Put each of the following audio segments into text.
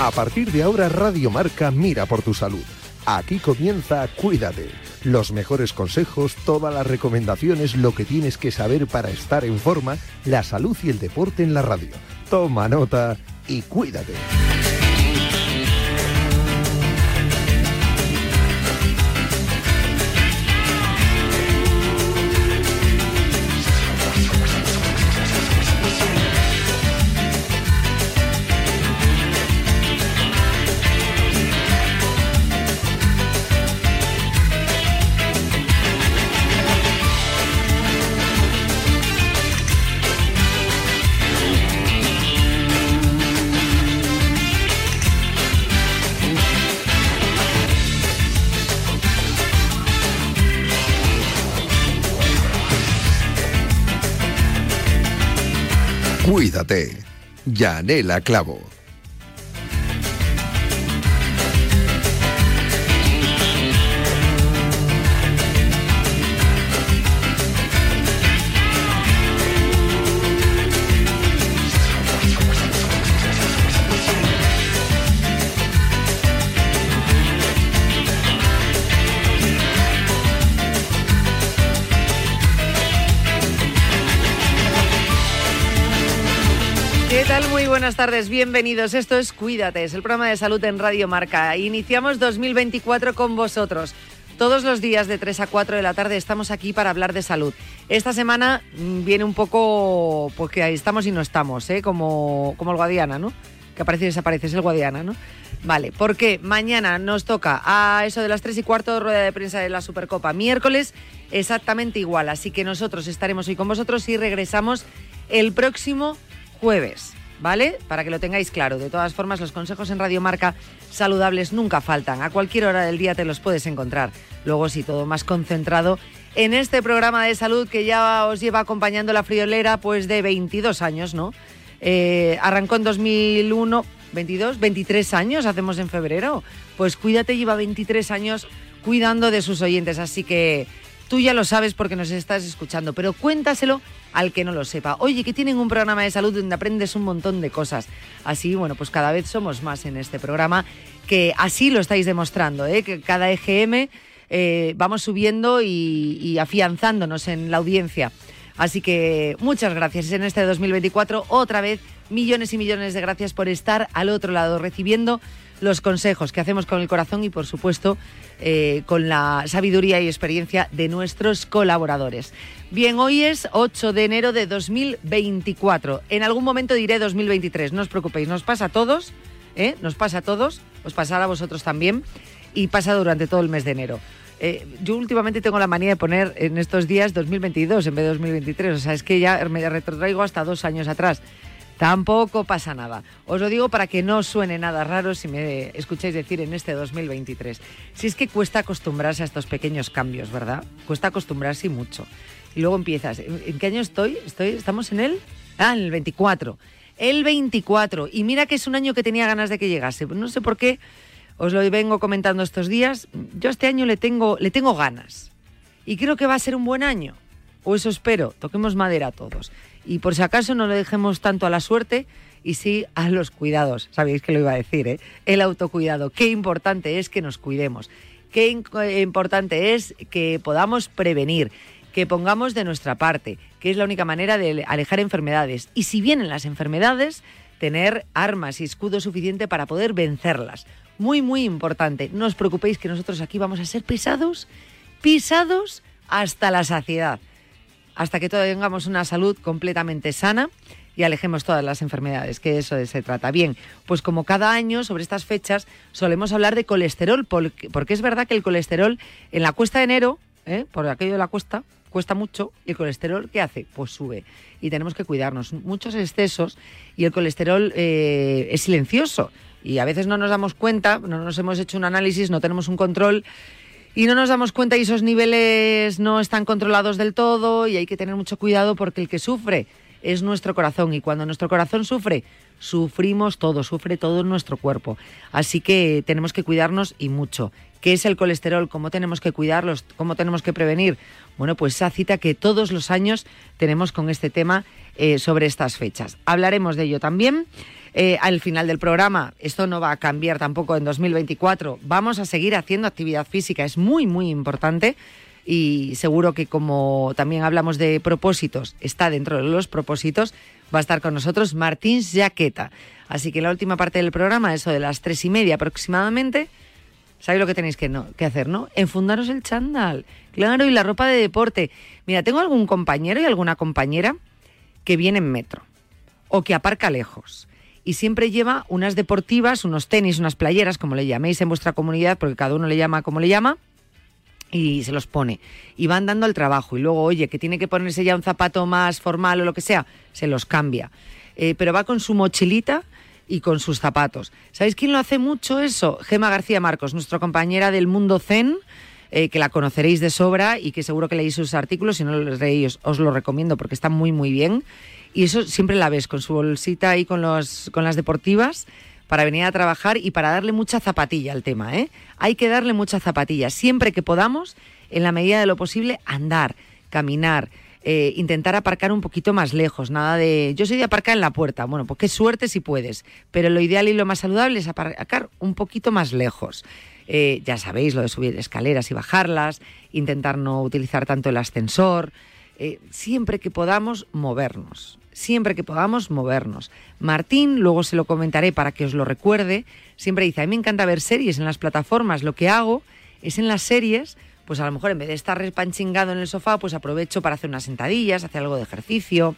A partir de ahora Radio Marca mira por tu salud. Aquí comienza Cuídate. Los mejores consejos, todas las recomendaciones, lo que tienes que saber para estar en forma, la salud y el deporte en la radio. Toma nota y cuídate. Yanela Clavo. Buenas tardes, bienvenidos. Esto es Cuídate, es el programa de salud en Radio Marca. Iniciamos 2024 con vosotros. Todos los días de 3 a 4 de la tarde estamos aquí para hablar de salud. Esta semana mm, viene un poco, porque ahí estamos y no estamos, ¿eh? como, como el Guadiana, ¿no? Que aparece y desaparece, es el Guadiana, ¿no? Vale, porque mañana nos toca a eso de las 3 y cuarto rueda de prensa de la Supercopa. Miércoles exactamente igual, así que nosotros estaremos hoy con vosotros y regresamos el próximo jueves. ¿Vale? Para que lo tengáis claro. De todas formas, los consejos en Radio Marca saludables nunca faltan. A cualquier hora del día te los puedes encontrar. Luego sí, todo más concentrado en este programa de salud que ya os lleva acompañando la friolera pues de 22 años, ¿no? Eh, arrancó en 2001, 22, 23 años hacemos en febrero. Pues cuídate, lleva 23 años cuidando de sus oyentes, así que Tú ya lo sabes porque nos estás escuchando, pero cuéntaselo al que no lo sepa. Oye, que tienen un programa de salud donde aprendes un montón de cosas. Así, bueno, pues cada vez somos más en este programa, que así lo estáis demostrando, ¿eh? que cada EGM eh, vamos subiendo y, y afianzándonos en la audiencia. Así que muchas gracias en este 2024. Otra vez, millones y millones de gracias por estar al otro lado, recibiendo los consejos que hacemos con el corazón y, por supuesto, eh, con la sabiduría y experiencia de nuestros colaboradores. Bien, hoy es 8 de enero de 2024. En algún momento diré 2023, no os preocupéis, nos pasa a todos, ¿eh? nos pasa a todos, os pasará a vosotros también y pasa durante todo el mes de enero. Eh, yo últimamente tengo la manía de poner en estos días 2022 en vez de 2023, o sea, es que ya me retrotraigo hasta dos años atrás. Tampoco pasa nada. Os lo digo para que no suene nada raro si me escucháis decir en este 2023. Si es que cuesta acostumbrarse a estos pequeños cambios, ¿verdad? Cuesta acostumbrarse mucho. Y luego empiezas. ¿En qué año estoy? estoy ¿Estamos en el? Ah, en el 24. El 24. Y mira que es un año que tenía ganas de que llegase. No sé por qué os lo vengo comentando estos días. Yo este año le tengo, le tengo ganas. Y creo que va a ser un buen año. O eso espero. Toquemos madera a todos. Y por si acaso no le dejemos tanto a la suerte y sí a los cuidados. Sabéis que lo iba a decir, ¿eh? El autocuidado. Qué importante es que nos cuidemos. Qué eh, importante es que podamos prevenir, que pongamos de nuestra parte, que es la única manera de alejar enfermedades. Y si vienen las enfermedades, tener armas y escudo suficiente para poder vencerlas. Muy, muy importante. No os preocupéis que nosotros aquí vamos a ser pisados, pisados hasta la saciedad hasta que tengamos una salud completamente sana y alejemos todas las enfermedades, que eso se trata. Bien, pues como cada año sobre estas fechas solemos hablar de colesterol, porque es verdad que el colesterol en la cuesta de enero, ¿eh? por aquello de la cuesta, cuesta mucho y el colesterol, ¿qué hace? Pues sube. Y tenemos que cuidarnos. Muchos excesos y el colesterol eh, es silencioso. Y a veces no nos damos cuenta, no nos hemos hecho un análisis, no tenemos un control y no nos damos cuenta y esos niveles no están controlados del todo y hay que tener mucho cuidado porque el que sufre es nuestro corazón y cuando nuestro corazón sufre, sufrimos todo, sufre todo nuestro cuerpo. Así que tenemos que cuidarnos y mucho. Qué es el colesterol, cómo tenemos que cuidarlos, cómo tenemos que prevenir. Bueno, pues esa cita que todos los años tenemos con este tema eh, sobre estas fechas. Hablaremos de ello también. Eh, al final del programa, esto no va a cambiar tampoco en 2024, vamos a seguir haciendo actividad física, es muy, muy importante y seguro que como también hablamos de propósitos, está dentro de los propósitos, va a estar con nosotros Martín Jaqueta. Así que la última parte del programa, eso de las tres y media aproximadamente, ¿sabéis lo que tenéis que, no, que hacer, no? Enfundaros el chándal, claro, y la ropa de deporte. Mira, tengo algún compañero y alguna compañera que viene en metro o que aparca lejos y siempre lleva unas deportivas, unos tenis, unas playeras, como le llaméis en vuestra comunidad, porque cada uno le llama como le llama, y se los pone. Y va andando al trabajo y luego, oye, que tiene que ponerse ya un zapato más formal o lo que sea, se los cambia. Eh, pero va con su mochilita y con sus zapatos. ¿Sabéis quién lo hace mucho eso? Gema García Marcos, nuestra compañera del Mundo Zen. Eh, que la conoceréis de sobra y que seguro que leéis sus artículos, si no los leéis os lo recomiendo porque está muy muy bien. Y eso siempre la ves con su bolsita ahí con, los, con las deportivas para venir a trabajar y para darle mucha zapatilla al tema. ¿eh? Hay que darle mucha zapatilla. Siempre que podamos, en la medida de lo posible, andar, caminar, eh, intentar aparcar un poquito más lejos. Nada de. Yo soy de aparcar en la puerta. Bueno, pues qué suerte si puedes. Pero lo ideal y lo más saludable es aparcar un poquito más lejos. Eh, ya sabéis lo de subir escaleras y bajarlas, intentar no utilizar tanto el ascensor. Eh, siempre que podamos movernos siempre que podamos movernos. Martín, luego se lo comentaré para que os lo recuerde, siempre dice, a mí me encanta ver series en las plataformas, lo que hago es en las series, pues a lo mejor en vez de estar repanchingado en el sofá, pues aprovecho para hacer unas sentadillas, hacer algo de ejercicio.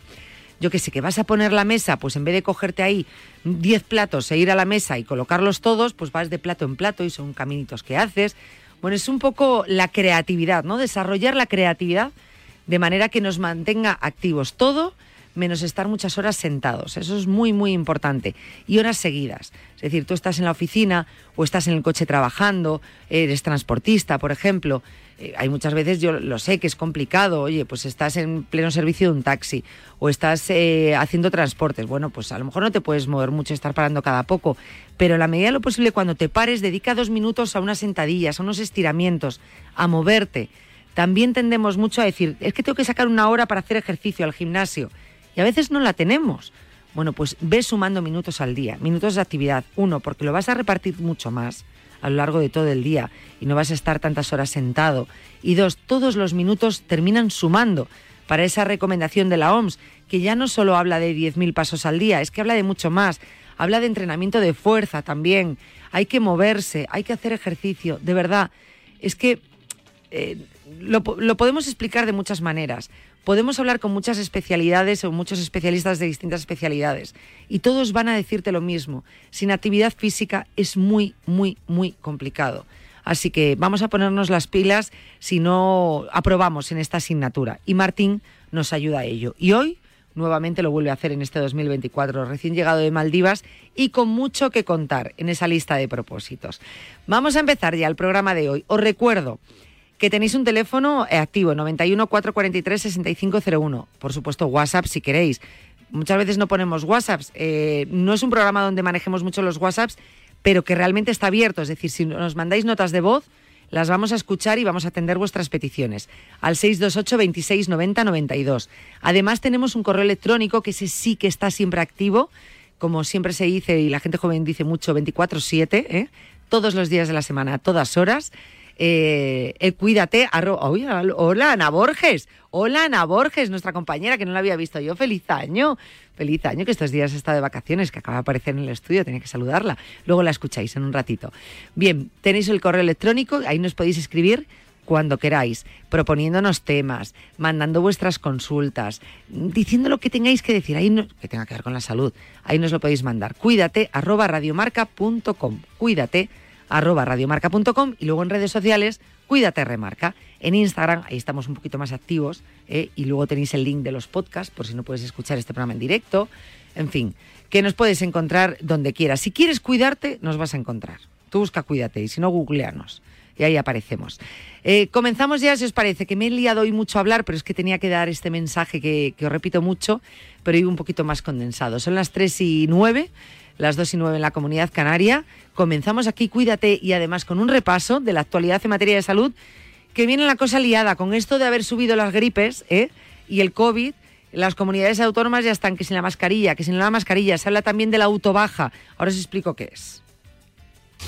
Yo que sé, que vas a poner la mesa, pues en vez de cogerte ahí 10 platos e ir a la mesa y colocarlos todos, pues vas de plato en plato y son caminitos que haces. Bueno, es un poco la creatividad, ¿no? Desarrollar la creatividad de manera que nos mantenga activos todo menos estar muchas horas sentados. Eso es muy, muy importante. Y horas seguidas. Es decir, tú estás en la oficina o estás en el coche trabajando, eres transportista, por ejemplo. Eh, hay muchas veces, yo lo sé que es complicado, oye, pues estás en pleno servicio de un taxi o estás eh, haciendo transportes. Bueno, pues a lo mejor no te puedes mover mucho, estar parando cada poco, pero a la medida de lo posible, cuando te pares, dedica dos minutos a unas sentadillas, a unos estiramientos, a moverte. También tendemos mucho a decir, es que tengo que sacar una hora para hacer ejercicio al gimnasio y a veces no la tenemos. Bueno, pues ve sumando minutos al día, minutos de actividad. Uno, porque lo vas a repartir mucho más a lo largo de todo el día y no vas a estar tantas horas sentado. Y dos, todos los minutos terminan sumando para esa recomendación de la OMS, que ya no solo habla de 10.000 pasos al día, es que habla de mucho más. Habla de entrenamiento de fuerza también. Hay que moverse, hay que hacer ejercicio. De verdad, es que eh, lo, podemos explicar de muchas maneras podemos hablar con muchas especialidades o muchos especialistas de distintas especialidades y todos van a decirte lo mismo. Sin actividad física es muy, muy, muy complicado. Así que vamos a ponernos las pilas si no aprobamos en esta asignatura. Y Martín nos ayuda a ello. Y hoy nuevamente lo vuelve a hacer en este 2024, recién llegado de Maldivas y con mucho que contar en esa lista de propósitos. Vamos a empezar ya el programa de hoy. Os recuerdo que tenéis un teléfono eh, activo, 91 443 6501. Por supuesto, WhatsApp si queréis. Muchas veces no ponemos WhatsApps. Eh, no es un programa donde manejemos mucho los WhatsApps, pero que realmente está abierto. Es decir, si nos mandáis notas de voz, las vamos a escuchar y vamos a atender vuestras peticiones al 628 26 90 92. Además tenemos un correo electrónico que ese sí que está siempre activo, como siempre se dice y la gente joven dice mucho 24/7, ¿eh? todos los días de la semana, a todas horas eh, el cuídate. hola, Ana Borges. Hola, Ana Borges, nuestra compañera que no la había visto yo. Feliz año. Feliz año, que estos días está de vacaciones, que acaba de aparecer en el estudio, tenía que saludarla. Luego la escucháis en un ratito. Bien, tenéis el correo electrónico, ahí nos podéis escribir cuando queráis, proponiéndonos temas, mandando vuestras consultas, diciendo lo que tengáis que decir, ahí que tenga que ver con la salud, ahí nos lo podéis mandar. Cuídate arroba radiomarca.com. Cuídate arroba radiomarca.com y luego en redes sociales, cuídate remarca. En Instagram, ahí estamos un poquito más activos ¿eh? y luego tenéis el link de los podcasts por si no puedes escuchar este programa en directo. En fin, que nos puedes encontrar donde quieras. Si quieres cuidarte, nos vas a encontrar. Tú busca cuídate y si no, googleanos. Y ahí aparecemos. Eh, comenzamos ya, si os parece, que me he liado hoy mucho a hablar, pero es que tenía que dar este mensaje que, que os repito mucho, pero hoy un poquito más condensado. Son las 3 y 9. Las 2 y 9 en la comunidad canaria. Comenzamos aquí, cuídate, y además con un repaso de la actualidad en materia de salud, que viene la cosa liada con esto de haber subido las gripes ¿eh? y el COVID. Las comunidades autónomas ya están que sin la mascarilla, que sin la mascarilla. Se habla también de la autobaja. Ahora os explico qué es.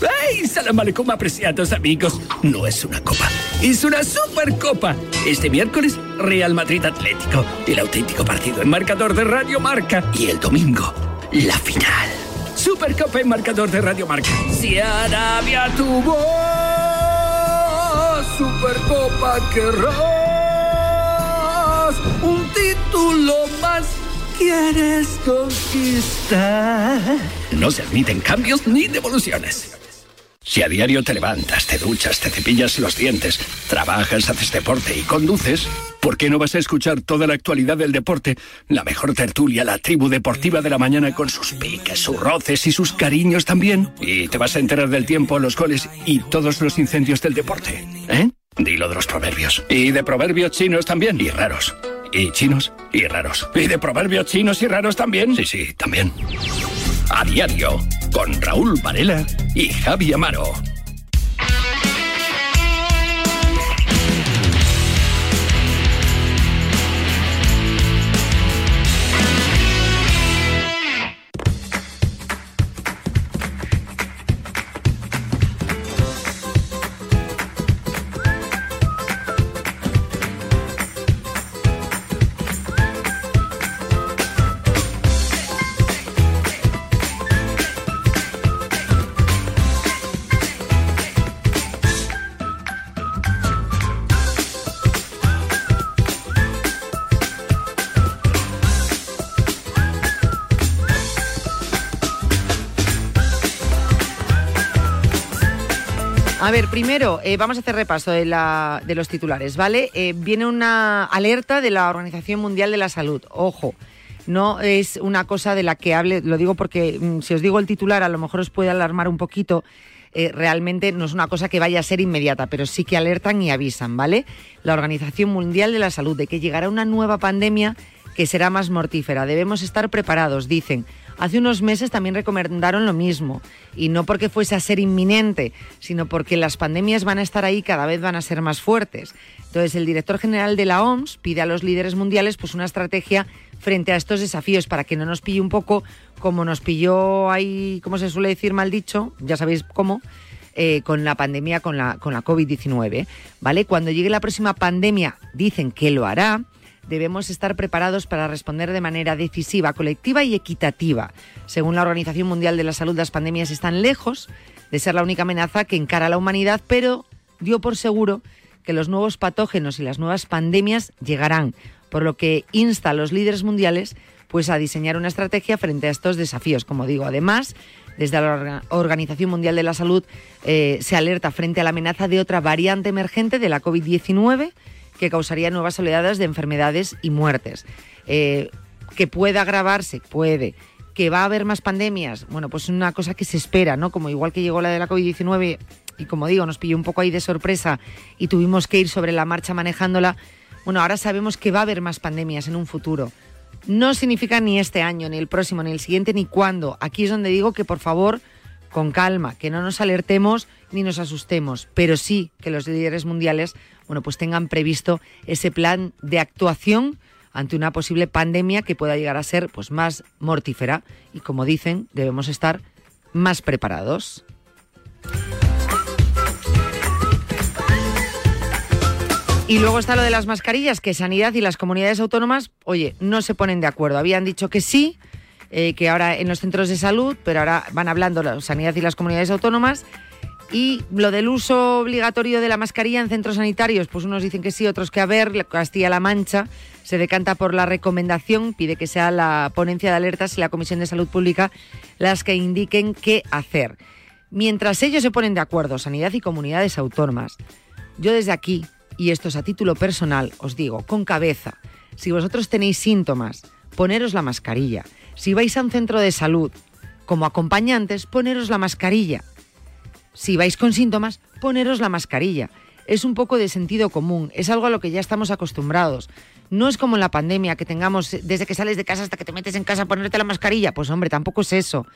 ¡Hey! Salam aleikum, apreciados amigos. No es una copa, es una supercopa. Este miércoles, Real Madrid Atlético. El auténtico partido en marcador de Radio Marca. Y el domingo, la final. Supercopa en marcador de Radio Marca. Si Arabia tuvo Supercopa querrás. Un título más quieres conquistar. No se admiten cambios ni devoluciones. Si a diario te levantas, te duchas, te cepillas los dientes, trabajas, haces deporte y conduces, ¿por qué no vas a escuchar toda la actualidad del deporte? La mejor tertulia, la tribu deportiva de la mañana con sus piques, sus roces y sus cariños también. Y te vas a enterar del tiempo, los goles y todos los incendios del deporte. ¿Eh? Dilo de los proverbios. Y de proverbios chinos también. Y raros. Y chinos y raros. Y de proverbios chinos y raros también. Sí, sí, también. A diario, con Raúl Varela y Javi Amaro. Primero eh, vamos a hacer repaso de, la, de los titulares, ¿vale? Eh, viene una alerta de la Organización Mundial de la Salud. Ojo, no es una cosa de la que hable, lo digo porque mm, si os digo el titular a lo mejor os puede alarmar un poquito. Eh, realmente no es una cosa que vaya a ser inmediata, pero sí que alertan y avisan, ¿vale? La Organización Mundial de la Salud de que llegará una nueva pandemia que será más mortífera. Debemos estar preparados, dicen. Hace unos meses también recomendaron lo mismo, y no porque fuese a ser inminente, sino porque las pandemias van a estar ahí y cada vez van a ser más fuertes. Entonces, el director general de la OMS pide a los líderes mundiales pues una estrategia frente a estos desafíos para que no nos pille un poco como nos pilló ahí, como se suele decir mal dicho, ya sabéis cómo, eh, con la pandemia, con la, con la COVID-19. ¿Vale? Cuando llegue la próxima pandemia, dicen que lo hará, debemos estar preparados para responder de manera decisiva, colectiva y equitativa. Según la Organización Mundial de la Salud, las pandemias están lejos de ser la única amenaza que encara la humanidad, pero dio por seguro que los nuevos patógenos y las nuevas pandemias llegarán, por lo que insta a los líderes mundiales pues a diseñar una estrategia frente a estos desafíos. Como digo, además, desde la Organización Mundial de la Salud eh, se alerta frente a la amenaza de otra variante emergente de la COVID-19 que causaría nuevas oleadas de enfermedades y muertes. Eh, que pueda agravarse, puede. Que va a haber más pandemias, bueno, pues una cosa que se espera, ¿no? Como igual que llegó la de la COVID-19 y como digo, nos pilló un poco ahí de sorpresa y tuvimos que ir sobre la marcha manejándola. Bueno, ahora sabemos que va a haber más pandemias en un futuro. No significa ni este año, ni el próximo, ni el siguiente, ni cuándo. Aquí es donde digo que por favor, con calma, que no nos alertemos ni nos asustemos, pero sí que los líderes mundiales bueno, pues tengan previsto ese plan de actuación ante una posible pandemia que pueda llegar a ser pues más mortífera y como dicen, debemos estar más preparados. Y luego está lo de las mascarillas, que Sanidad y las comunidades autónomas, oye, no se ponen de acuerdo. Habían dicho que sí, eh, que ahora en los centros de salud, pero ahora van hablando la Sanidad y las comunidades autónomas y lo del uso obligatorio de la mascarilla en centros sanitarios, pues unos dicen que sí, otros que a ver. Castilla-La Mancha se decanta por la recomendación, pide que sea la ponencia de alertas y la Comisión de Salud Pública las que indiquen qué hacer. Mientras ellos se ponen de acuerdo, sanidad y comunidades autónomas, yo desde aquí, y esto es a título personal, os digo, con cabeza, si vosotros tenéis síntomas, poneros la mascarilla. Si vais a un centro de salud como acompañantes, poneros la mascarilla si vais con síntomas, poneros la mascarilla. Es un poco de sentido común, es algo a lo que ya estamos acostumbrados. No es como en la pandemia, que tengamos desde que sales de casa hasta que te metes en casa ponerte la mascarilla. Pues hombre, tampoco es eso.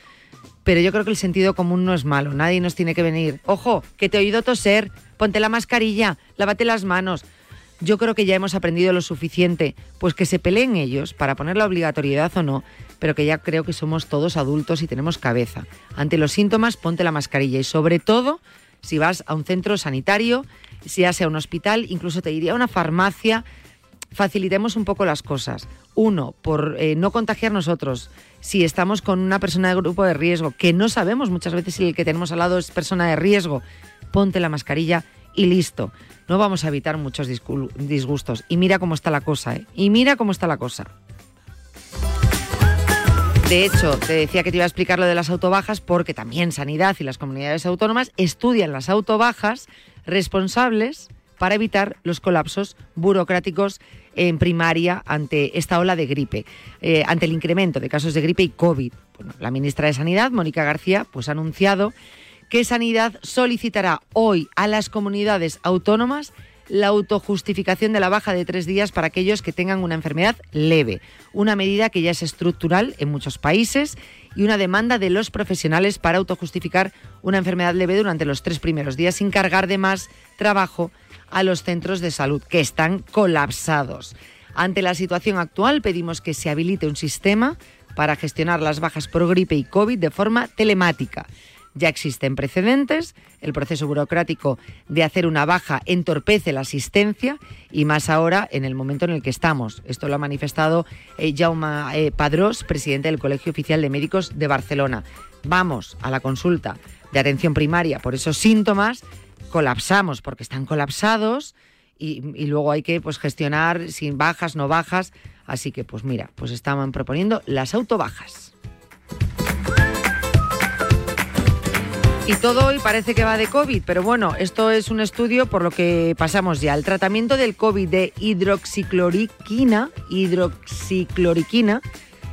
pero yo creo que el sentido común no es malo, nadie nos tiene que venir. Ojo, que te he oído toser, ponte la mascarilla, lávate las manos. Yo creo que ya hemos aprendido lo suficiente, pues que se peleen ellos para poner la obligatoriedad o no, pero que ya creo que somos todos adultos y tenemos cabeza. Ante los síntomas, ponte la mascarilla y sobre todo, si vas a un centro sanitario, si ya sea un hospital, incluso te iría a una farmacia, facilitemos un poco las cosas. Uno, por eh, no contagiar nosotros si estamos con una persona de grupo de riesgo, que no sabemos muchas veces si el que tenemos al lado es persona de riesgo, ponte la mascarilla y listo. No vamos a evitar muchos disgustos. Y mira cómo está la cosa, ¿eh? Y mira cómo está la cosa. De hecho, te decía que te iba a explicar lo de las autobajas porque también Sanidad y las comunidades autónomas estudian las autobajas responsables para evitar los colapsos burocráticos en primaria ante esta ola de gripe, eh, ante el incremento de casos de gripe y COVID. la ministra de Sanidad, Mónica García, pues ha anunciado que Sanidad solicitará hoy a las comunidades autónomas la autojustificación de la baja de tres días para aquellos que tengan una enfermedad leve, una medida que ya es estructural en muchos países y una demanda de los profesionales para autojustificar una enfermedad leve durante los tres primeros días sin cargar de más trabajo a los centros de salud, que están colapsados. Ante la situación actual, pedimos que se habilite un sistema para gestionar las bajas por gripe y COVID de forma telemática. Ya existen precedentes, el proceso burocrático de hacer una baja entorpece la asistencia y más ahora en el momento en el que estamos. Esto lo ha manifestado eh, Jaume eh, Padrós, presidente del Colegio Oficial de Médicos de Barcelona. Vamos a la consulta de atención primaria por esos síntomas colapsamos porque están colapsados y, luego hay que pues, gestionar sin bajas, no bajas. Así que, pues mira, pues estaban proponiendo las autobajas. Y todo hoy parece que va de COVID, pero bueno, esto es un estudio por lo que pasamos ya. El tratamiento del COVID de hidroxicloroquina, hidroxicloroquina,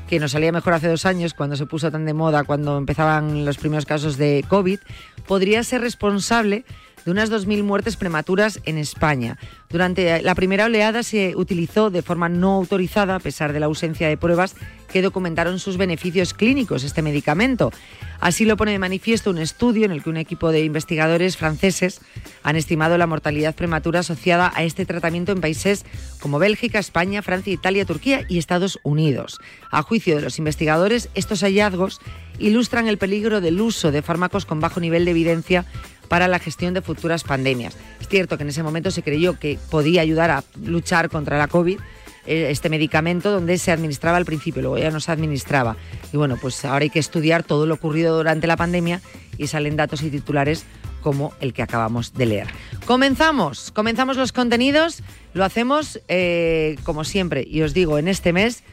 que nos salía mejor hace dos años cuando se puso tan de moda, cuando empezaban los primeros casos de COVID, podría ser responsable de unas 2.000 muertes prematuras en España. Durante la primera oleada se utilizó de forma no autorizada, a pesar de la ausencia de pruebas que documentaron sus beneficios clínicos este medicamento. Así lo pone de manifiesto un estudio en el que un equipo de investigadores franceses han estimado la mortalidad prematura asociada a este tratamiento en países como Bélgica, España, Francia, Italia, Turquía y Estados Unidos. A juicio de los investigadores, estos hallazgos ilustran el peligro del uso de fármacos con bajo nivel de evidencia para la gestión de futuras pandemias. Es cierto que en ese momento se creyó que podía ayudar a luchar contra la COVID, eh, este medicamento donde se administraba al principio, luego ya no se administraba. Y bueno, pues ahora hay que estudiar todo lo ocurrido durante la pandemia y salen datos y titulares como el que acabamos de leer. Comenzamos, comenzamos los contenidos, lo hacemos eh, como siempre y os digo en este mes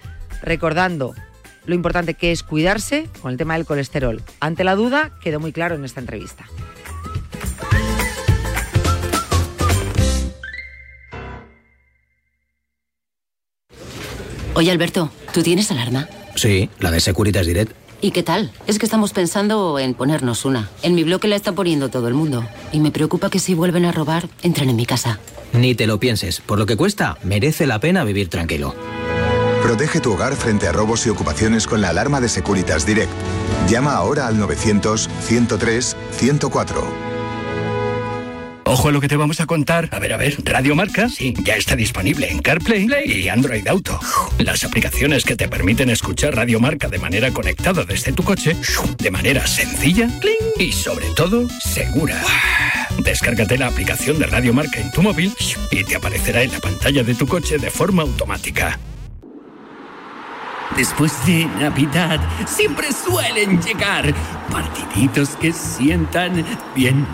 recordando lo importante que es cuidarse con el tema del colesterol. Ante la duda, quedó muy claro en esta entrevista. Oye, Alberto, ¿tú tienes alarma? Sí, la de Securitas Direct. ¿Y qué tal? Es que estamos pensando en ponernos una. En mi bloque la está poniendo todo el mundo. Y me preocupa que si vuelven a robar, entren en mi casa. Ni te lo pienses. Por lo que cuesta, merece la pena vivir tranquilo. Protege tu hogar frente a robos y ocupaciones con la alarma de Securitas Direct. Llama ahora al 900 103 104. Ojo a lo que te vamos a contar. A ver, a ver, Radio Marca sí, ya está disponible en CarPlay y Android Auto. Las aplicaciones que te permiten escuchar Radio Marca de manera conectada desde tu coche, de manera sencilla y sobre todo segura. Descárgate la aplicación de Radio Marca en tu móvil y te aparecerá en la pantalla de tu coche de forma automática. Después de Navidad siempre suelen llegar partiditos que sientan bien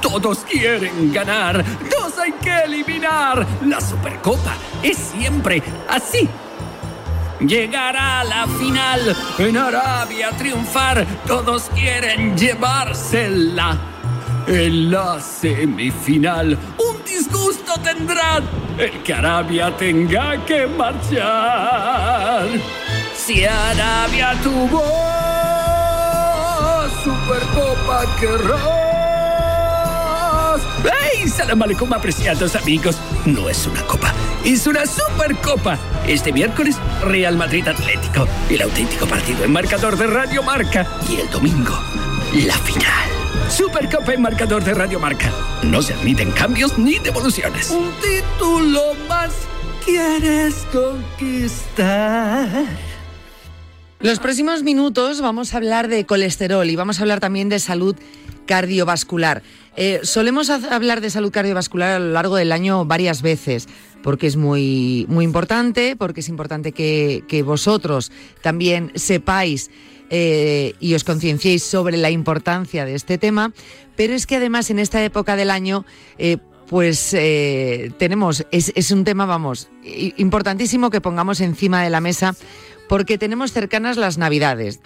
todos quieren ganar, dos hay que eliminar. La Supercopa es siempre así. Llegar a la final, en Arabia triunfar, todos quieren llevársela. En la semifinal, un disgusto tendrán el que Arabia tenga que marchar. Si Arabia tuvo Supercopa, querrá ¡Hey! Salam aleikum, apreciados amigos. No es una copa, es una supercopa. Este miércoles, Real Madrid Atlético. El auténtico partido en marcador de Radio Marca. Y el domingo, la final. Supercopa en marcador de Radio Marca. No se admiten cambios ni devoluciones. Un título más quieres conquistar. Los próximos minutos vamos a hablar de colesterol y vamos a hablar también de salud cardiovascular. Eh, solemos hablar de salud cardiovascular a lo largo del año varias veces, porque es muy, muy importante, porque es importante que, vosotros también sepáis eh, y os concienciéis sobre la importancia de este tema, pero es que además en esta época del año eh, pues tenemos, es, es, un tema, vamos, importantísimo que pongamos encima de la mesa porque tenemos cercanas las Navidades.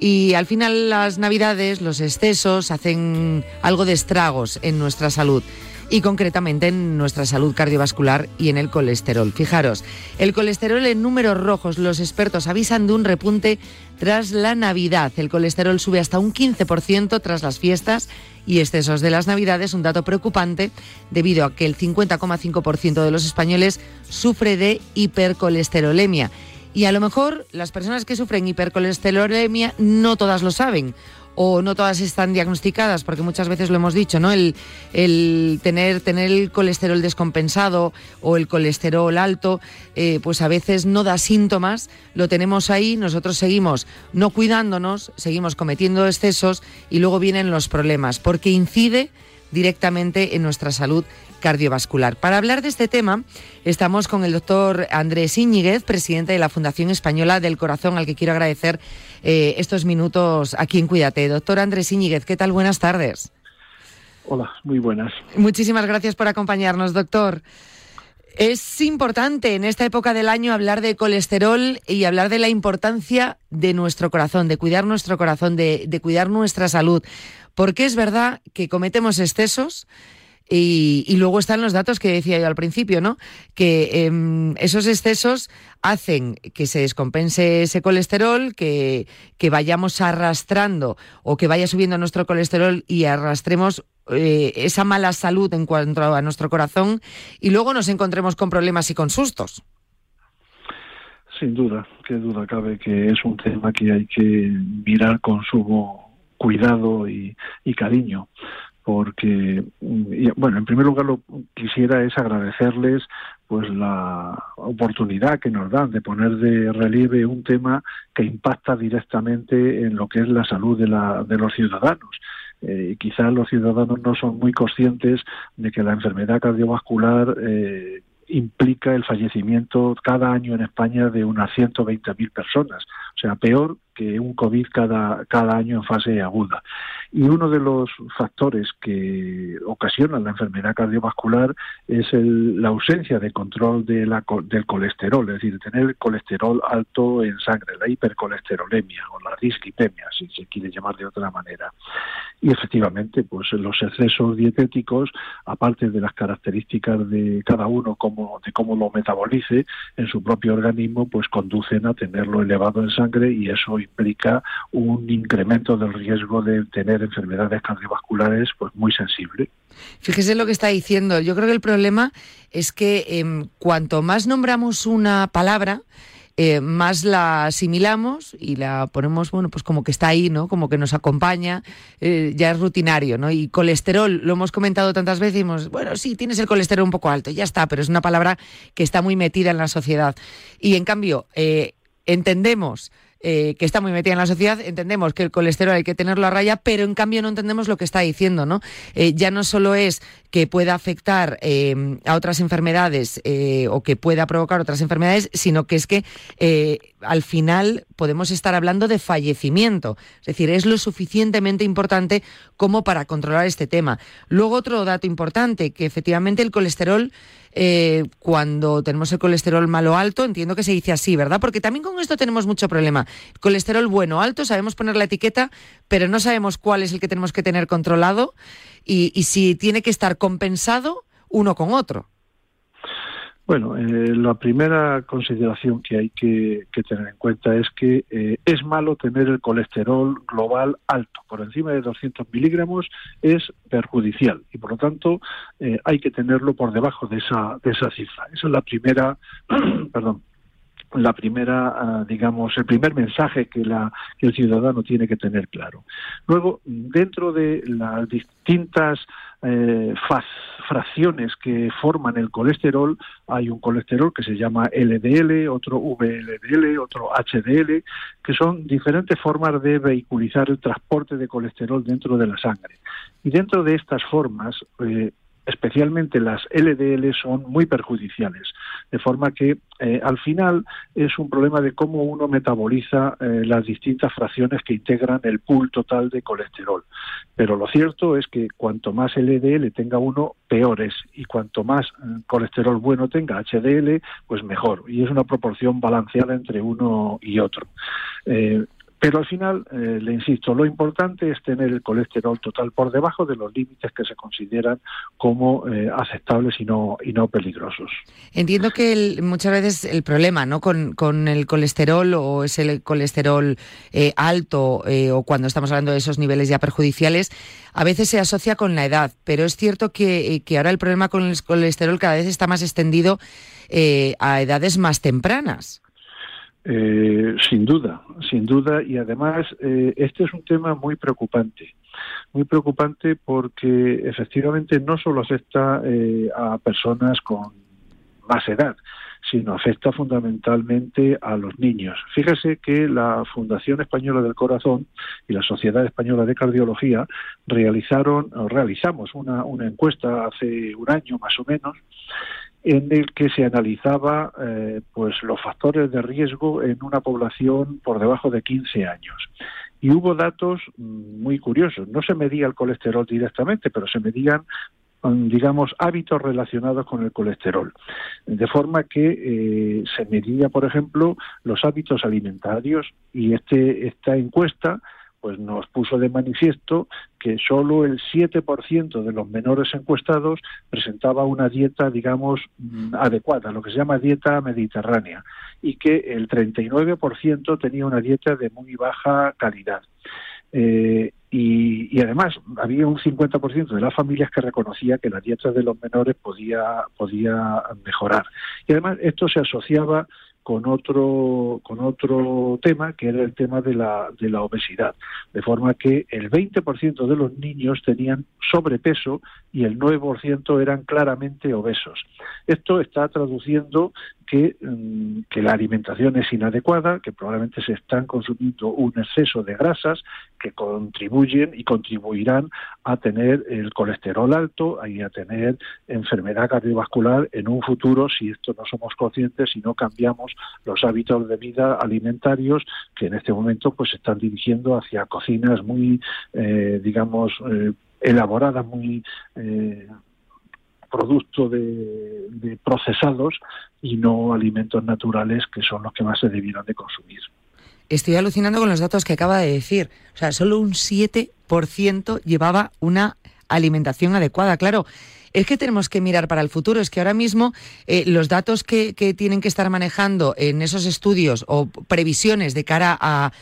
Y al final las Navidades, los excesos, hacen algo de estragos en nuestra salud y concretamente en nuestra salud cardiovascular y en el colesterol. Fijaros, el colesterol en números rojos, los expertos avisan de un repunte tras la Navidad. El colesterol sube hasta un 15% tras las fiestas y excesos de las Navidades, un dato preocupante debido a que el 50,5% de los españoles sufre de hipercolesterolemia y a lo mejor las personas que sufren hipercolesterolemia no todas lo saben o no todas están diagnosticadas, porque muchas veces lo hemos dicho, ¿no? El, tener, tener el colesterol descompensado o el colesterol alto, eh, pues a veces no da síntomas, lo tenemos ahí, nosotros seguimos no cuidándonos, seguimos cometiendo excesos y luego vienen los problemas, porque incide directamente en nuestra salud cardiovascular. Para hablar de este tema, estamos con el doctor Andrés Íñiguez, presidente de la Fundación Española del Corazón, al que quiero agradecer eh, estos minutos aquí en Cuídate. Doctor Andrés Íñiguez, ¿qué tal? Buenas tardes. Hola, muy buenas. Muchísimas gracias por acompañarnos, doctor. Es importante en esta época del año hablar de colesterol y hablar de la importancia de nuestro corazón, de cuidar nuestro corazón, de, de cuidar nuestra salud, porque es verdad que cometemos excesos y, luego están los datos que decía yo al principio, ¿no? Que em, esos excesos hacen que se descompense ese colesterol, que, que, vayamos arrastrando o que vaya subiendo nuestro colesterol y arrastremos eh, esa mala salud en cuanto a nuestro corazón y luego nos encontremos con problemas y con sustos. Sin duda, qué duda cabe que es un tema que hay que mirar con sumo cuidado y cariño porque, bueno, en primer lugar lo quisiera es agradecerles pues la oportunidad que nos dan de poner de relieve un tema que impacta directamente en lo que es la salud de, la, de los ciudadanos. Eh, quizás los ciudadanos no son muy conscientes de que la enfermedad cardiovascular eh, implica el fallecimiento cada año en España de unas 120.000 personas, o sea, peor que un COVID cada, cada año en fase aguda. Y uno de los factores que ocasionan la enfermedad cardiovascular es la ausencia de control de la, del colesterol, es decir, tener el colesterol alto en sangre, la hipercolesterolemia o la dislipemia, si se quiere llamar de otra manera. Y efectivamente, pues los excesos dietéticos, aparte de las características de cada uno, como, de cómo lo metabolice en su propio organismo, pues conducen a tenerlo elevado en sangre y eso implica un incremento del riesgo de tener enfermedades cardiovasculares pues muy sensible. Fíjese lo que está diciendo. Yo creo que el problema es que em, cuanto más nombramos una palabra, eh, más la asimilamos y la ponemos, bueno, pues como que está ahí, ¿no? Como que nos acompaña, eh, ya es rutinario, ¿no? Y colesterol, lo hemos comentado tantas veces, y bueno, sí, tienes el colesterol un poco alto, ya está, pero es una palabra que está muy metida en la sociedad. Y en cambio, eh, entendemos eh, que está muy metida en la sociedad, entendemos que el colesterol hay que tenerlo a raya, pero en cambio no entendemos lo que está diciendo, ¿no? Eh, ya no solo es que pueda afectar eh, a otras enfermedades o que pueda provocar otras enfermedades, sino que es que al final podemos estar hablando de fallecimiento. Es decir, es lo suficientemente importante como para controlar este tema. Luego otro dato importante, que efectivamente el colesterol eh, cuando tenemos el colesterol malo alto, entiendo que se dice así, ¿verdad? Porque también con esto tenemos mucho problema. Colesterol bueno alto, sabemos poner la etiqueta, pero no sabemos cuál es el que tenemos que tener controlado y, si tiene que estar compensado uno con otro. Bueno, eh, la primera consideración que hay que, tener en cuenta es que eh, es malo tener el colesterol global alto, por encima de 200 miligramos es perjudicial y por lo tanto eh, hay que tenerlo por debajo de esa, de esa cifra. Esa es la primera, perdón, la primera, ah, digamos, el primer mensaje que, la, que el ciudadano tiene que tener claro. Luego, dentro de las distintas eh, fracciones que forman el colesterol, hay un colesterol que se llama LDL, otro VLDL, otro HDL, que son diferentes formas de vehiculizar el transporte de colesterol dentro de la sangre. Y dentro de estas formas, eh, especialmente las LDL, son muy perjudiciales. De forma que eh, al final es un problema de cómo uno metaboliza eh, las distintas fracciones que integran el pool total de colesterol. Pero lo cierto es que cuanto más LDL tenga uno, peor es. Y cuanto más eh, colesterol bueno tenga HDL, pues mejor. Y es una proporción balanceada entre uno y otro. Pero al final, eh, le insisto, lo importante es tener el colesterol total por debajo de los límites que se consideran como eh, aceptables y no, y no peligrosos. Entiendo que muchas veces el problema ¿no? con, con el colesterol o es el colesterol eh, alto o cuando estamos hablando de esos niveles ya perjudiciales, a veces se asocia con la edad, pero es cierto que, que ahora el problema con el colesterol cada vez está más extendido a edades más tempranas. Eh, sin duda, sin duda, y además eh, este es un tema muy preocupante, muy preocupante porque efectivamente no solo afecta eh, a personas con más edad, sino afecta fundamentalmente a los niños. Fíjese que la Fundación Española del Corazón y la Sociedad Española de Cardiología realizaron, realizamos una, una encuesta hace un año más o menos, en el que se analizaba eh, pues los factores de riesgo en una población por debajo de 15 años. Y hubo datos mm, muy curiosos. No se medía el colesterol directamente, pero se medían mm, digamos, hábitos relacionados con el colesterol. De forma que eh, se medía, por ejemplo, los hábitos alimentarios y este, esta encuesta pues nos puso de manifiesto que solo el 7% de los menores encuestados presentaba una dieta, digamos, mm, adecuada, lo que se llama dieta mediterránea, y que el 39% tenía una dieta de muy baja calidad. Eh, y, además había un 50% de las familias que reconocía que la dieta de los menores podía, podía mejorar. Y además esto se asociaba con otro, con otro tema, que era el tema de la, de la obesidad. De forma que el 20% de los niños tenían sobrepeso y el 9% eran claramente obesos. Esto está traduciendo Mm, que, la alimentación es inadecuada, que probablemente se están consumiendo un exceso de grasas que contribuyen y contribuirán a tener el colesterol alto y a tener enfermedad cardiovascular en un futuro si esto no somos conscientes y no cambiamos los hábitos de vida alimentarios que en este momento pues se están dirigiendo hacia cocinas muy eh, digamos eh, elaboradas muy eh, producto de, procesados y no alimentos naturales que son los que más se debieran de consumir. Estoy alucinando con los datos que acaba de decir. O sea, solo un 7% llevaba una alimentación adecuada. Claro, es que tenemos que mirar para el futuro. Es que ahora mismo eh, los datos que, tienen que estar manejando en esos estudios o previsiones de cara a,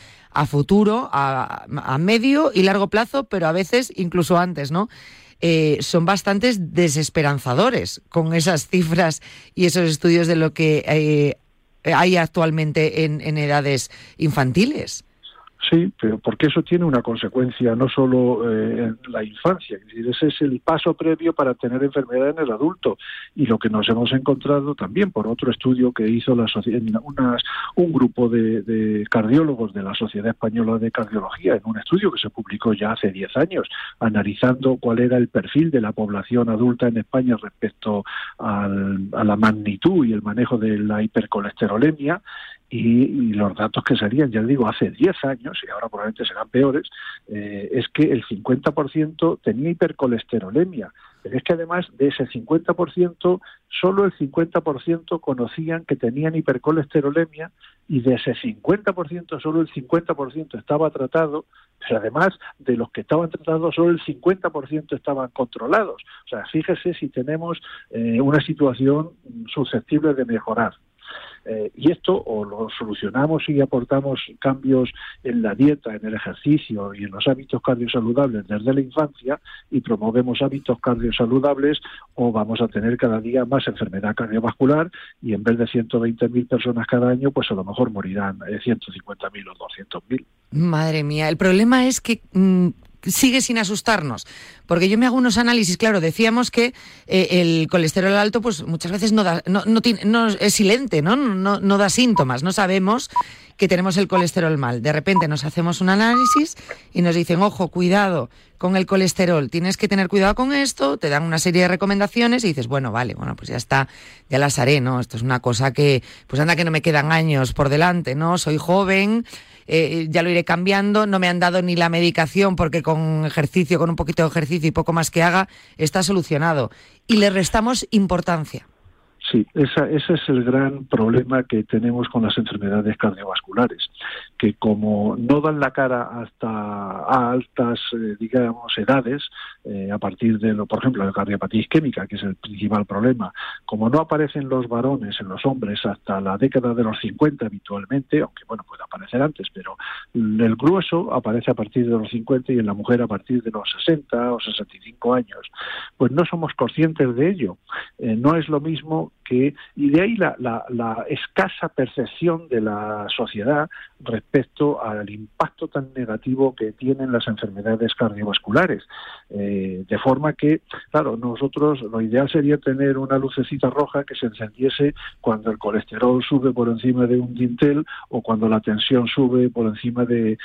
futuro, a, medio y largo plazo, pero a veces incluso antes, ¿no? Eh, son bastantes desesperanzadores con esas cifras y esos estudios de lo que eh, hay actualmente en edades infantiles. Sí, pero porque eso tiene una consecuencia no solo eh, en la infancia, es decir, ese es el paso previo para tener enfermedad en el adulto. Y lo que nos hemos encontrado también por otro estudio que hizo la unas, un grupo de, cardiólogos de la Sociedad Española de Cardiología, en un estudio que se publicó ya hace 10 años, analizando cuál era el perfil de la población adulta en España respecto a la magnitud y el manejo de la hipercolesterolemia y, los datos que serían, ya digo, hace 10 años, y ahora probablemente serán peores, eh, es que el 50% tenía hipercolesterolemia, Pero es que además de ese 50%, solo el 50% conocían que tenían hipercolesterolemia y de ese 50%, solo el 50% estaba tratado, además de los que estaban tratados, solo el 50% estaban controlados. O sea, fíjese si tenemos eh, una situación susceptible de mejorar. Eh, y esto o lo solucionamos y aportamos cambios en la dieta, en el ejercicio y en los hábitos cardiosaludables desde la infancia y promovemos hábitos cardiosaludables o vamos a tener cada día más enfermedad cardiovascular y en vez de 120.000 personas cada año, pues a lo mejor morirán 150.000 eh, o 200.000. Madre mía, el problema es que mm, sigue sin asustarnos. Porque yo me hago unos análisis, claro, decíamos que eh, el colesterol alto, pues muchas veces no, da, no, no, es silente, ¿no? ¿no? No da síntomas, no sabemos que tenemos el colesterol mal. De repente nos hacemos un análisis y nos dicen, ojo, cuidado con el colesterol, tienes que tener cuidado con esto, te dan una serie de recomendaciones y dices, bueno, vale, bueno, pues ya está, ya las haré, ¿no? Esto es una cosa que, pues anda que no me quedan años por delante, ¿no? Soy joven, eh, ya lo iré cambiando, no me han dado ni la medicación porque con ejercicio, con un poquito de ejercicio y poco más que haga, está solucionado. Y le restamos importancia. Sí, ese es el gran problema que tenemos con las enfermedades cardiovasculares, que como no dan la cara hasta a altas, eh, digamos, edades, eh, a partir de, lo, por ejemplo, la cardiopatía isquémica, que es el principal problema, como no aparecen los varones en los hombres hasta la década de los 50 habitualmente, aunque bueno, puede aparecer antes, pero el grueso aparece a partir de los 50 y en la mujer a partir de los 60 o 65 años, pues no somos conscientes de ello. Eh, no es lo mismo y de ahí la, la, escasa percepción de la sociedad respecto al impacto tan negativo que tienen las enfermedades cardiovasculares. Eh, de forma que, claro, nosotros lo ideal sería tener una lucecita roja que se encendiese cuando el colesterol sube por encima de un dintel o cuando la tensión sube por encima de,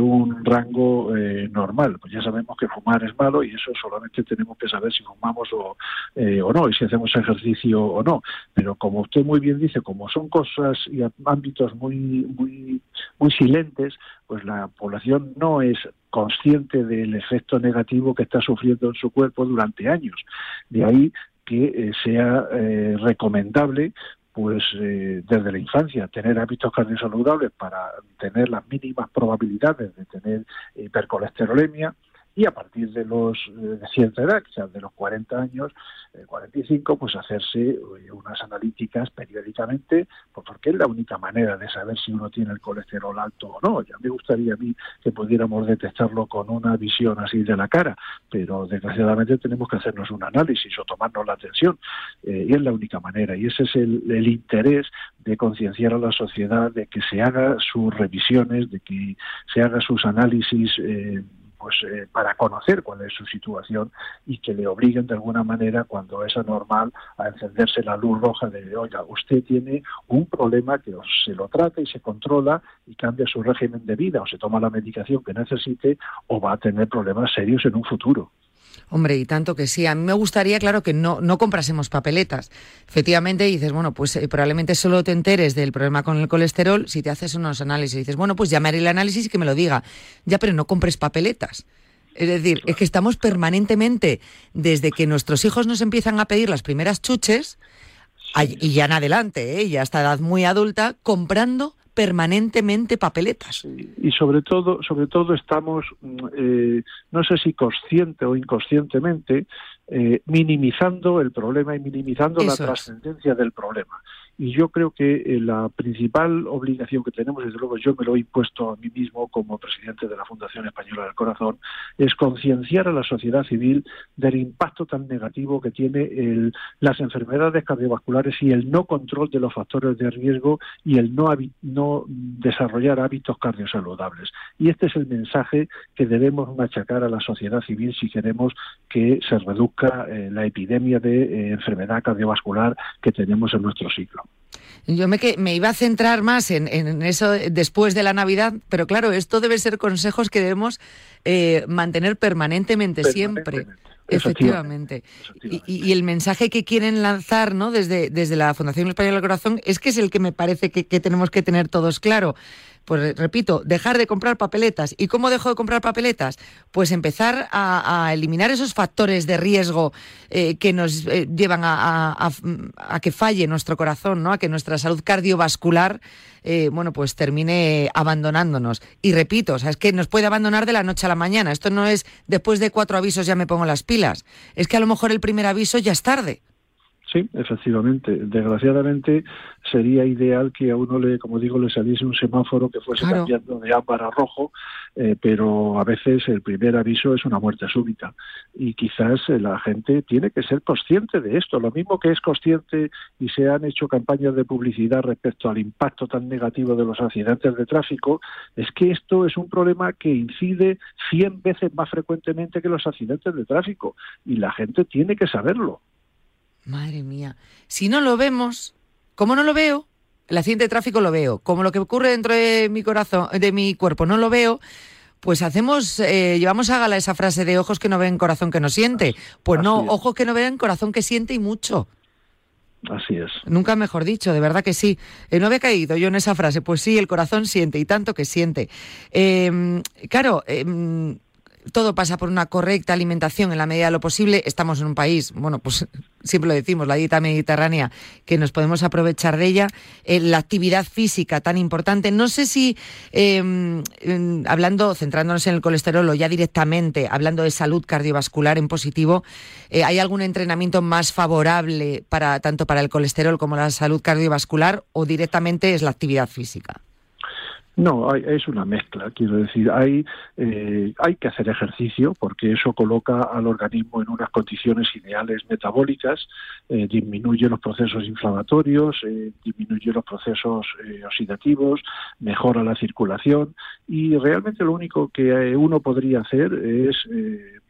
un rango eh, normal. Pues ya sabemos que fumar es malo y eso solamente tenemos que saber si fumamos o, eh, o no y si hacemos ejercicio o no. Pero como usted muy bien dice, como son cosas y ámbitos muy, muy, muy silentes, pues la población no es consciente del efecto negativo que está sufriendo en su cuerpo durante años. De ahí que eh, sea eh, recomendable pues eh, desde la infancia tener hábitos cardiosaludables para tener las mínimas probabilidades de tener hipercolesterolemia y a partir de los de cierta edad, quizás de los 40 años, 45, pues hacerse unas analíticas periódicamente, pues porque es la única manera de saber si uno tiene el colesterol alto o no. Ya me gustaría a mí que pudiéramos detectarlo con una visión así de la cara, pero desgraciadamente tenemos que hacernos un análisis o tomarnos la atención, eh, y es la única manera. Y ese es el, interés de concienciar a la sociedad de que se haga sus revisiones, de que se haga sus análisis. Eh, pues eh, para conocer cuál es su situación y que le obliguen de alguna manera cuando es anormal a encenderse la luz roja de oiga usted tiene un problema que se lo trata y se controla y cambia su régimen de vida o se toma la medicación que necesite o va a tener problemas serios en un futuro. Hombre, y tanto que sí. A mí me gustaría, claro, que no, no comprásemos papeletas. Efectivamente, dices, bueno, pues eh, probablemente solo te enteres del problema con el colesterol si te haces unos análisis. dices, bueno, pues llamaré el análisis y que me lo diga. Ya, pero no compres papeletas. Es decir, es que estamos permanentemente, desde que nuestros hijos nos empiezan a pedir las primeras chuches, y ya en adelante, ¿eh? ya hasta edad muy adulta, comprando permanentemente papeletas. Y sobre todo, sobre todo estamos, mm, eh, no sé si consciente o inconscientemente, eh, minimizando el problema y minimizando la trascendencia del problema. Y yo creo que eh, la principal obligación que tenemos, desde luego yo me lo he impuesto a mí mismo como presidente de la Fundación Española del Corazón, es concienciar a la sociedad civil del impacto tan negativo que tiene las enfermedades cardiovasculares y el no control de los factores de riesgo y el no, no desarrollar hábitos cardiosaludables. Y este es el mensaje que debemos machacar a la sociedad civil si queremos que se reduzca eh, la epidemia de eh, enfermedad cardiovascular que tenemos en nuestro siglo. Yo me, me iba a centrar más en, eso después de la Navidad, pero claro, esto debe ser consejos que debemos eh, mantener permanentemente, siempre. Efectivamente. Y, el mensaje que quieren lanzar ¿no? desde, desde la Fundación Española del Corazón es que es el que me parece que, tenemos que tener todos claro. Pues repito, dejar de comprar papeletas. ¿Y cómo dejo de comprar papeletas? Pues empezar a, eliminar esos factores de riesgo eh, que nos eh, llevan a, que falle nuestro corazón, ¿no? A que nuestra salud cardiovascular, eh, bueno, pues termine abandonándonos. Y repito, es que nos puede abandonar de la noche a la mañana. Esto no es después de cuatro avisos ya me pongo las pilas. Es que a lo mejor el primer aviso ya es tarde. Sí, efectivamente. Desgraciadamente sería ideal que a uno le, como digo, le saliese un semáforo que fuese cambiando de ámbar a rojo, eh, pero a veces el primer aviso es una muerte súbita y quizás eh, la gente tiene que ser consciente de esto. Lo mismo que es consciente y se han hecho campañas de publicidad respecto al impacto tan negativo de los accidentes de tráfico, es que esto es un problema que incide 100 veces más frecuentemente que los accidentes de tráfico y la gente tiene que saberlo. Madre mía. Si no lo vemos, como no lo veo, el accidente de tráfico lo veo, como lo que ocurre dentro de mi corazón, de mi cuerpo no lo veo, pues hacemos, eh, llevamos a gala esa frase de ojos que no ven, corazón que no siente. Pues no, ojos que no ven, corazón que siente y mucho. Así es. Nunca mejor dicho, de verdad que sí. Eh, no había caído yo en esa frase. Pues sí, el corazón siente y tanto que siente. Em, claro, em, todo pasa por una correcta alimentación en la medida de lo posible. Estamos en un país, bueno, pues siempre lo decimos, la dieta mediterránea, que nos podemos aprovechar de ella. Eh, la actividad física tan importante. No sé si, em, hablando, centrándonos en el colesterol o ya directamente, hablando de salud cardiovascular en positivo, eh, ¿hay algún entrenamiento más favorable para tanto para el colesterol como la salud cardiovascular o directamente es la actividad física? No, es una mezcla, quiero decir, hay, eh, hay que hacer ejercicio porque eso coloca al organismo en unas condiciones ideales metabólicas, eh, disminuye los procesos inflamatorios, eh, disminuye los procesos oxidativos, mejora la circulación y realmente lo único que uno podría hacer es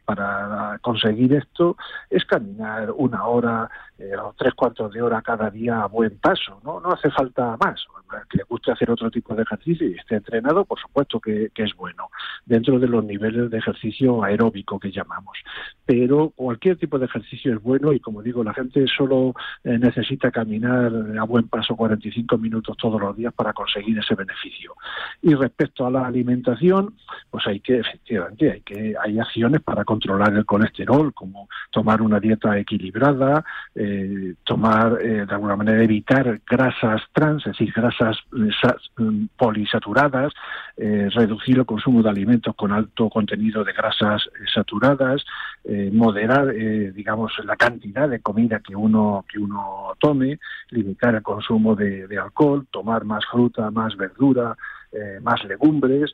para conseguir esto es caminar una hora eh, o tres cuartos de hora cada día a buen paso, ¿no? No hace falta más. Que le guste hacer otro tipo de ejercicio y esté entrenado, por supuesto que, es bueno, dentro de los niveles de ejercicio aeróbico que llamamos. Pero cualquier tipo de ejercicio es bueno y, como digo, la gente solo eh, necesita caminar a buen paso 45 minutos todos los días para conseguir ese beneficio. Y respecto a la alimentación, pues hay que, efectivamente, hay que hay acciones para controlar el colesterol, como tomar una dieta equilibrada, eh, tomar, eh, de alguna manera, evitar grasas trans, es decir, grasas eh, mm, polisaturadas, reducir el consumo de alimentos con alto contenido de grasas saturadas, moderar, digamos, la cantidad de comida que uno, que uno tome, limitar el consumo de alcohol, tomar más fruta, más verdura, más legumbres,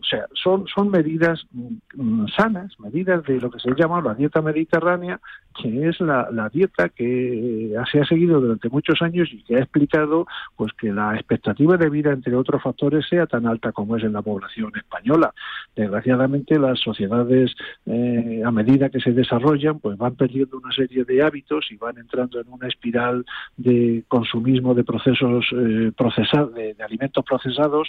o sea, son, son medidas mm, sanas, medidas de lo que se llama la dieta mediterránea, que es la, la dieta que se ha seguido durante muchos años y que ha explicado pues que la expectativa de vida, entre otros factores, sea tan alta como es en la población española. Desgraciadamente, las sociedades, eh, a medida que se desarrollan, pues van perdiendo una serie de hábitos y van entrando en una espiral de consumismo de procesos eh, procesados, de, alimentos procesados,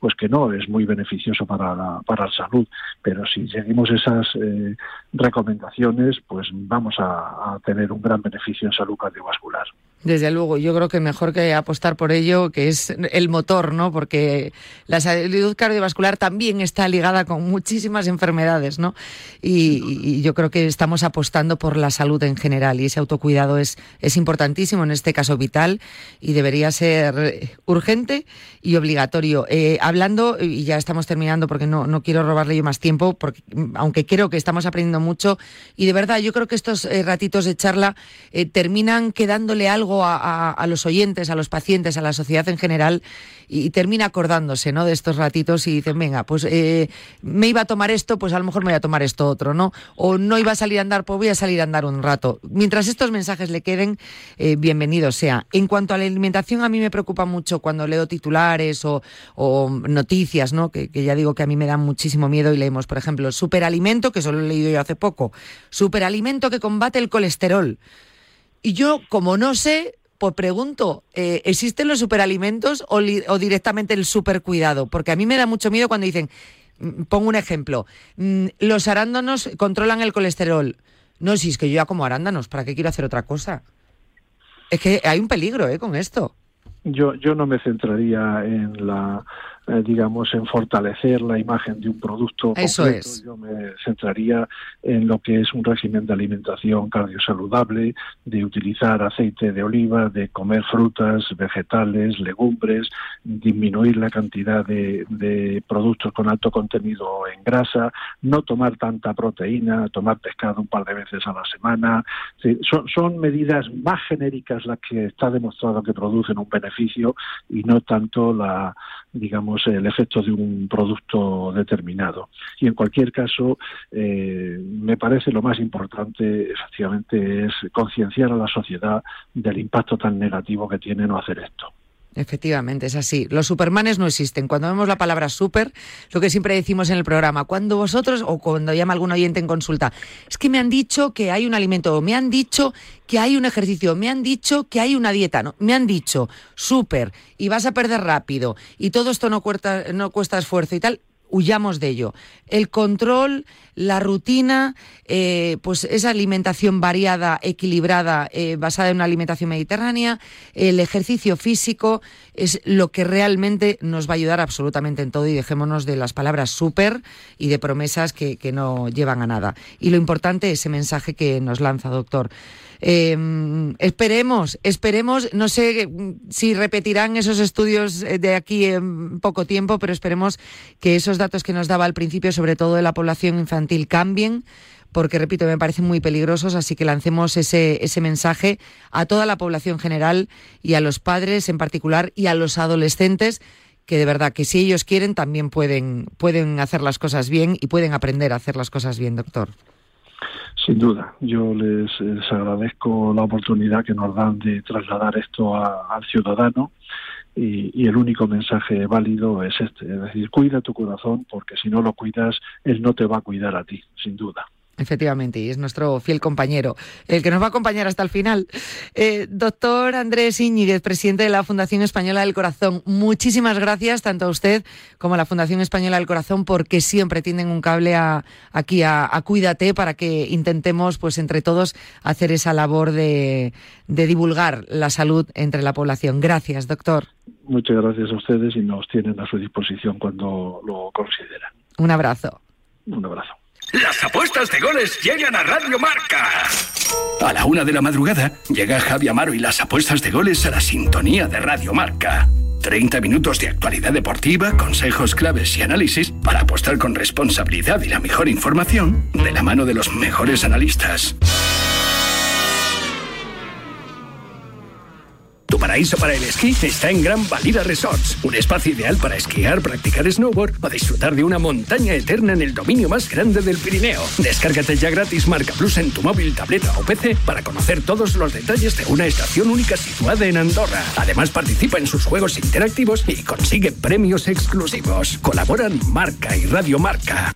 pues que no es muy beneficioso para la, para la salud. Pero si seguimos esas eh, recomendaciones, pues vamos a a, tener un gran beneficio en salud cardiovascular. Desde luego, yo creo que mejor que apostar por ello, que es el motor, ¿no? Porque la salud cardiovascular también está ligada con muchísimas enfermedades, ¿no? Y, yo creo que estamos apostando por la salud en general y ese autocuidado es, es importantísimo, en este caso vital, y debería ser urgente y obligatorio. Eh, hablando, y ya estamos terminando porque no, no quiero robarle yo más tiempo, porque aunque creo que estamos aprendiendo mucho, y de verdad yo creo que estos eh, ratitos de charla eh, terminan quedándole algo a, los oyentes, a los pacientes, a la sociedad en general y, termina acordándose ¿no? de estos ratitos y dicen, venga, pues eh, me iba a tomar esto, pues a lo mejor me voy a tomar esto otro, ¿no? O no iba a salir a andar, pues voy a salir a andar un rato. Mientras estos mensajes le queden, eh, bienvenido sea. En cuanto a la alimentación, a mí me preocupa mucho cuando leo titulares o, noticias, ¿no? Que, ya digo que a mí me dan muchísimo miedo y leemos, por ejemplo, superalimento, que solo he leído yo hace poco, superalimento que combate el colesterol. Y yo, como no sé, pues pregunto, eh, ¿existen los superalimentos o, directamente el supercuidado? Porque a mí me da mucho miedo cuando dicen, mm, pongo un ejemplo, mm, los arándanos controlan el colesterol. No, si es que yo ya como arándanos, ¿para qué quiero hacer otra cosa? Es que hay un peligro ¿eh? con esto. Yo, yo no me centraría en la eh, digamos, en fortalecer la imagen de un producto Eso completo, es. yo me centraría en lo que es un régimen de alimentación cardiosaludable, de utilizar aceite de oliva, de comer frutas, vegetales, legumbres, disminuir la cantidad de, de productos con alto contenido en grasa, no tomar tanta proteína, tomar pescado un par de veces a la semana. Sí, son, son medidas más genéricas las que está demostrado que producen un beneficio y no tanto la digamos el efecto de un producto determinado. Y en cualquier caso eh, me parece lo más importante efectivamente es concienciar a la sociedad del impacto tan negativo que tiene no hacer esto Efectivamente, es así. Los supermanes no existen. Cuando vemos la palabra super, lo que siempre decimos en el programa, cuando vosotros, o cuando llama algún oyente en consulta, es que me han dicho que hay un alimento, me han dicho que hay un ejercicio, me han dicho que hay una dieta, no, me han dicho super, y vas a perder rápido, y todo esto no cuesta, no cuesta esfuerzo y tal, huyamos de ello. El control, la rutina, eh, pues esa alimentación variada, equilibrada, eh, basada en una alimentación mediterránea, el ejercicio físico es lo que realmente nos va a ayudar absolutamente en todo y dejémonos de las palabras súper y de promesas que, que no llevan a nada. Y lo importante es ese mensaje que nos lanza, doctor. Eh, esperemos, esperemos, no sé si repetirán esos estudios de aquí en poco tiempo, pero esperemos que esos datos que nos daba al principio, sobre todo de la población infantil, cambien porque, repito, me parecen muy peligrosos, así que lancemos ese, ese mensaje a toda la población general y a los padres en particular y a los adolescentes que de verdad que si ellos quieren también pueden, pueden hacer las cosas bien y pueden aprender a hacer las cosas bien, doctor. Sin duda, yo les, agradezco la oportunidad que nos dan de trasladar esto a, al ciudadano y, y, el único mensaje válido es este, es decir, cuida tu corazón porque si no lo cuidas, él no te va a cuidar a ti, sin duda. Efectivamente, y es nuestro fiel compañero, el que nos va a acompañar hasta el final. Eh, doctor Andrés Iñiguez, presidente de la Fundación Española del Corazón, muchísimas gracias tanto a usted como a la Fundación Española del Corazón porque siempre tienen un cable a, aquí a, a, Cuídate para que intentemos, pues entre todos, hacer esa labor de, de divulgar la salud entre la población. Gracias, doctor. Muchas gracias a ustedes y nos tienen a su disposición cuando lo consideran. Un abrazo. Un abrazo. Las apuestas de goles llegan a Radio Marca. A la una de la madrugada llega Javi Amaro y las apuestas de goles a la sintonía de Radio Marca. 30 minutos de actualidad deportiva, consejos claves y análisis para apostar con responsabilidad y la mejor información de la mano de los mejores analistas. Paraíso para el esquí está en Gran Valida Resorts, un espacio ideal para esquiar, practicar snowboard o disfrutar de una montaña eterna en el dominio más grande del Pirineo. Descárgate ya gratis Marca Plus en tu móvil, tableta o PC para conocer todos los detalles de una estación única situada en Andorra. Además participa en sus juegos interactivos y consigue premios exclusivos. Colaboran Marca y Radio Marca.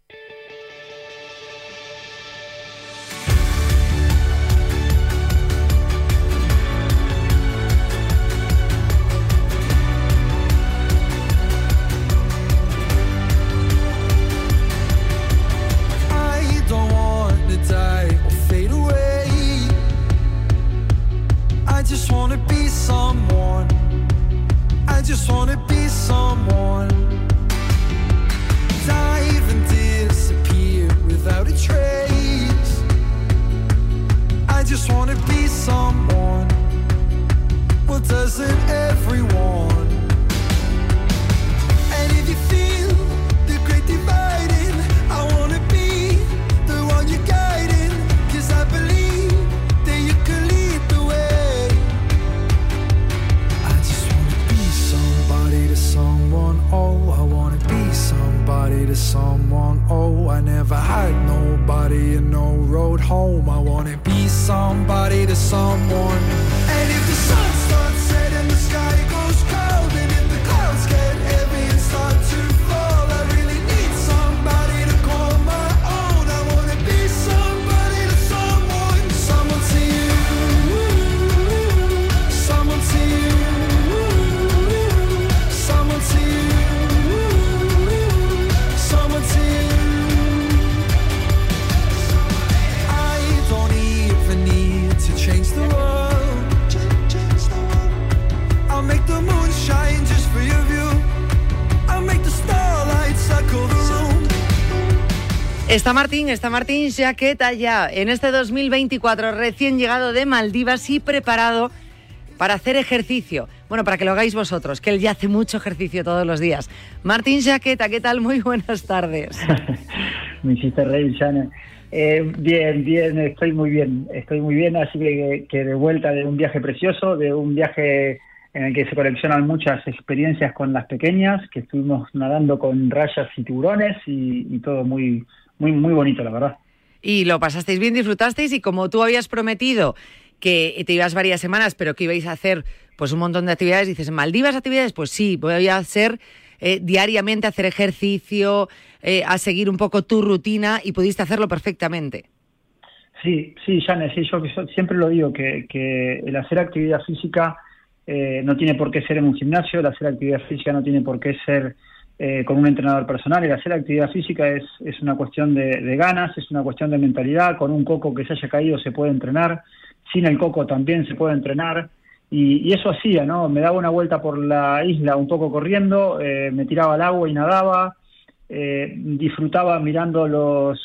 Está Martín, está Martín Jaqueta ya en este 2024 recién llegado de Maldivas y preparado para hacer ejercicio. Bueno, para que lo hagáis vosotros, que él ya hace mucho ejercicio todos los días. Martín Jaqueta, ¿qué tal? Muy buenas tardes. Me hiciste reír, eh, bien, bien, estoy muy bien, estoy muy bien, así que de vuelta de un viaje precioso, de un viaje en el que se coleccionan muchas experiencias con las pequeñas, que estuvimos nadando con rayas y tiburones y todo muy, muy, muy bonito, la verdad. Y lo pasasteis bien, disfrutasteis y como tú habías prometido que te ibas varias semanas, pero que ibais a hacer pues un montón de actividades, dices, ¿en Maldivas actividades? Pues sí, voy a hacer eh, diariamente, hacer ejercicio, eh, a seguir un poco tu rutina y pudiste hacerlo perfectamente. Sí, sí, Janes, sí, yo siempre lo digo, que, que el hacer actividad física eh, no tiene por qué ser en un gimnasio, el hacer actividad física no tiene por qué ser eh, con un entrenador personal. El hacer actividad física es, es una cuestión de, ganas, es una cuestión de mentalidad. Con un coco que se haya caído se puede entrenar, sin el coco también se puede entrenar. Y, eso hacía, ¿no? Me daba una vuelta por la isla un poco corriendo, eh, me tiraba al agua y nadaba, eh, disfrutaba mirando los,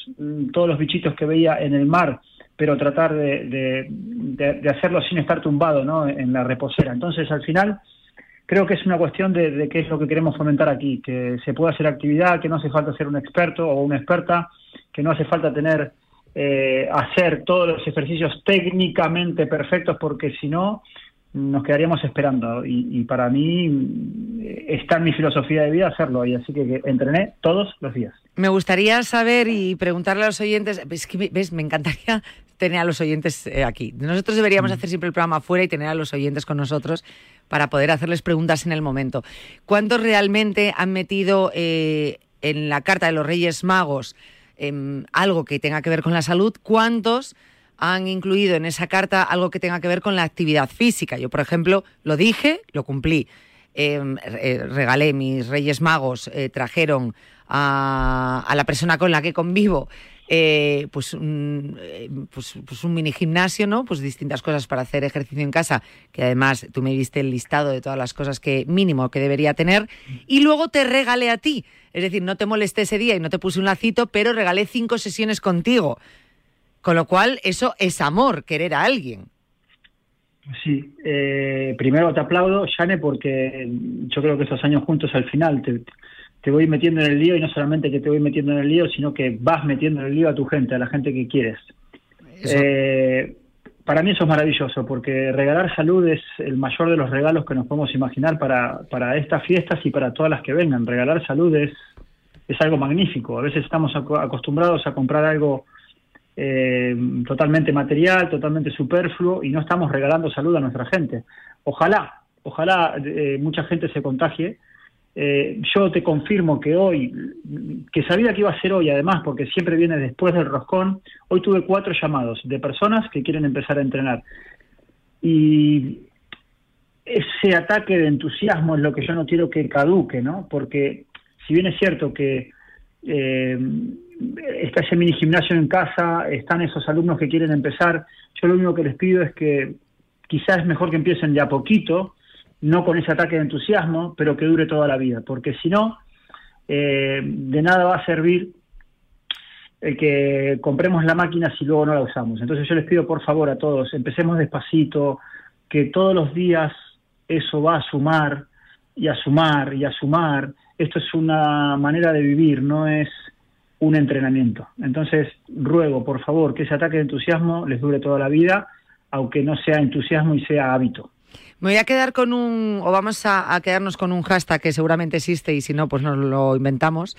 todos los bichitos que veía en el mar, pero tratar de, de hacerlo sin estar tumbado, ¿no? En la reposera. Entonces, al final creo que es una cuestión de, qué es lo que queremos fomentar aquí, que se pueda hacer actividad, que no hace falta ser un experto o una experta, que no hace falta tener eh, hacer todos los ejercicios técnicamente perfectos, porque si no nos quedaríamos esperando. Y, para mí eh, está en mi filosofía de vida hacerlo, y así que, entrené todos los días. Me gustaría saber y preguntarle a los oyentes, es que ves, me encantaría tener a los oyentes eh, aquí. Nosotros deberíamos mm. hacer siempre el programa afuera y tener a los oyentes con nosotros para poder hacerles preguntas en el momento. ¿Cuántos realmente han metido eh, en la carta de los Reyes Magos em, algo que tenga que ver con la salud? ¿Cuántos han incluido en esa carta algo que tenga que ver con la actividad física? Yo, por ejemplo, lo dije, lo cumplí. Em, eh, regalé, mis Reyes Magos trajeron a, a, la persona con la que convivo eh, pues, un, eh, pues, pues, un mini gimnasio, ¿no? Pues distintas cosas para hacer ejercicio en casa, que además tú me diste el listado de todas las cosas que mínimo que debería tener, y luego te regalé a ti. Es decir, no te molesté ese día y no te puse un lacito, pero regalé cinco sesiones contigo. Con lo cual, eso es amor, querer a alguien. Sí, eh, primero te aplaudo, Shane, porque yo creo que estos años juntos al final te, te voy metiendo en el lío y no solamente que te voy metiendo en el lío, sino que vas metiendo en el lío a tu gente, a la gente que quieres. Eh, para mí eso es maravilloso, porque regalar salud es el mayor de los regalos que nos podemos imaginar para, para estas fiestas y para todas las que vengan. Regalar salud es, es algo magnífico. A veces estamos acostumbrados a comprar algo eh, totalmente material, totalmente superfluo, y no estamos regalando salud a nuestra gente. Ojalá, ojalá eh, mucha gente se contagie eh, yo te confirmo que hoy, que sabía que iba a ser hoy además, porque siempre viene después del roscón, hoy tuve cuatro llamados de personas que quieren empezar a entrenar. Y ese ataque de entusiasmo es lo que yo no quiero que caduque, ¿no? Porque si bien es cierto que eh, está ese mini gimnasio en casa, están esos alumnos que quieren empezar, yo lo único que les pido es que quizás es mejor que empiecen de a poquito, no con ese ataque de entusiasmo, pero que dure toda la vida, porque si no, eh, de nada va a servir el que compremos la máquina si luego no la usamos. Entonces yo les pido por favor a todos, empecemos despacito, que todos los días eso va a sumar y a sumar y a sumar. Esto es una manera de vivir, no es un entrenamiento. Entonces ruego por favor que ese ataque de entusiasmo les dure toda la vida, aunque no sea entusiasmo y sea hábito. Me voy a quedar con un, o vamos a, quedarnos con un hashtag que seguramente existe y si no, pues nos lo inventamos.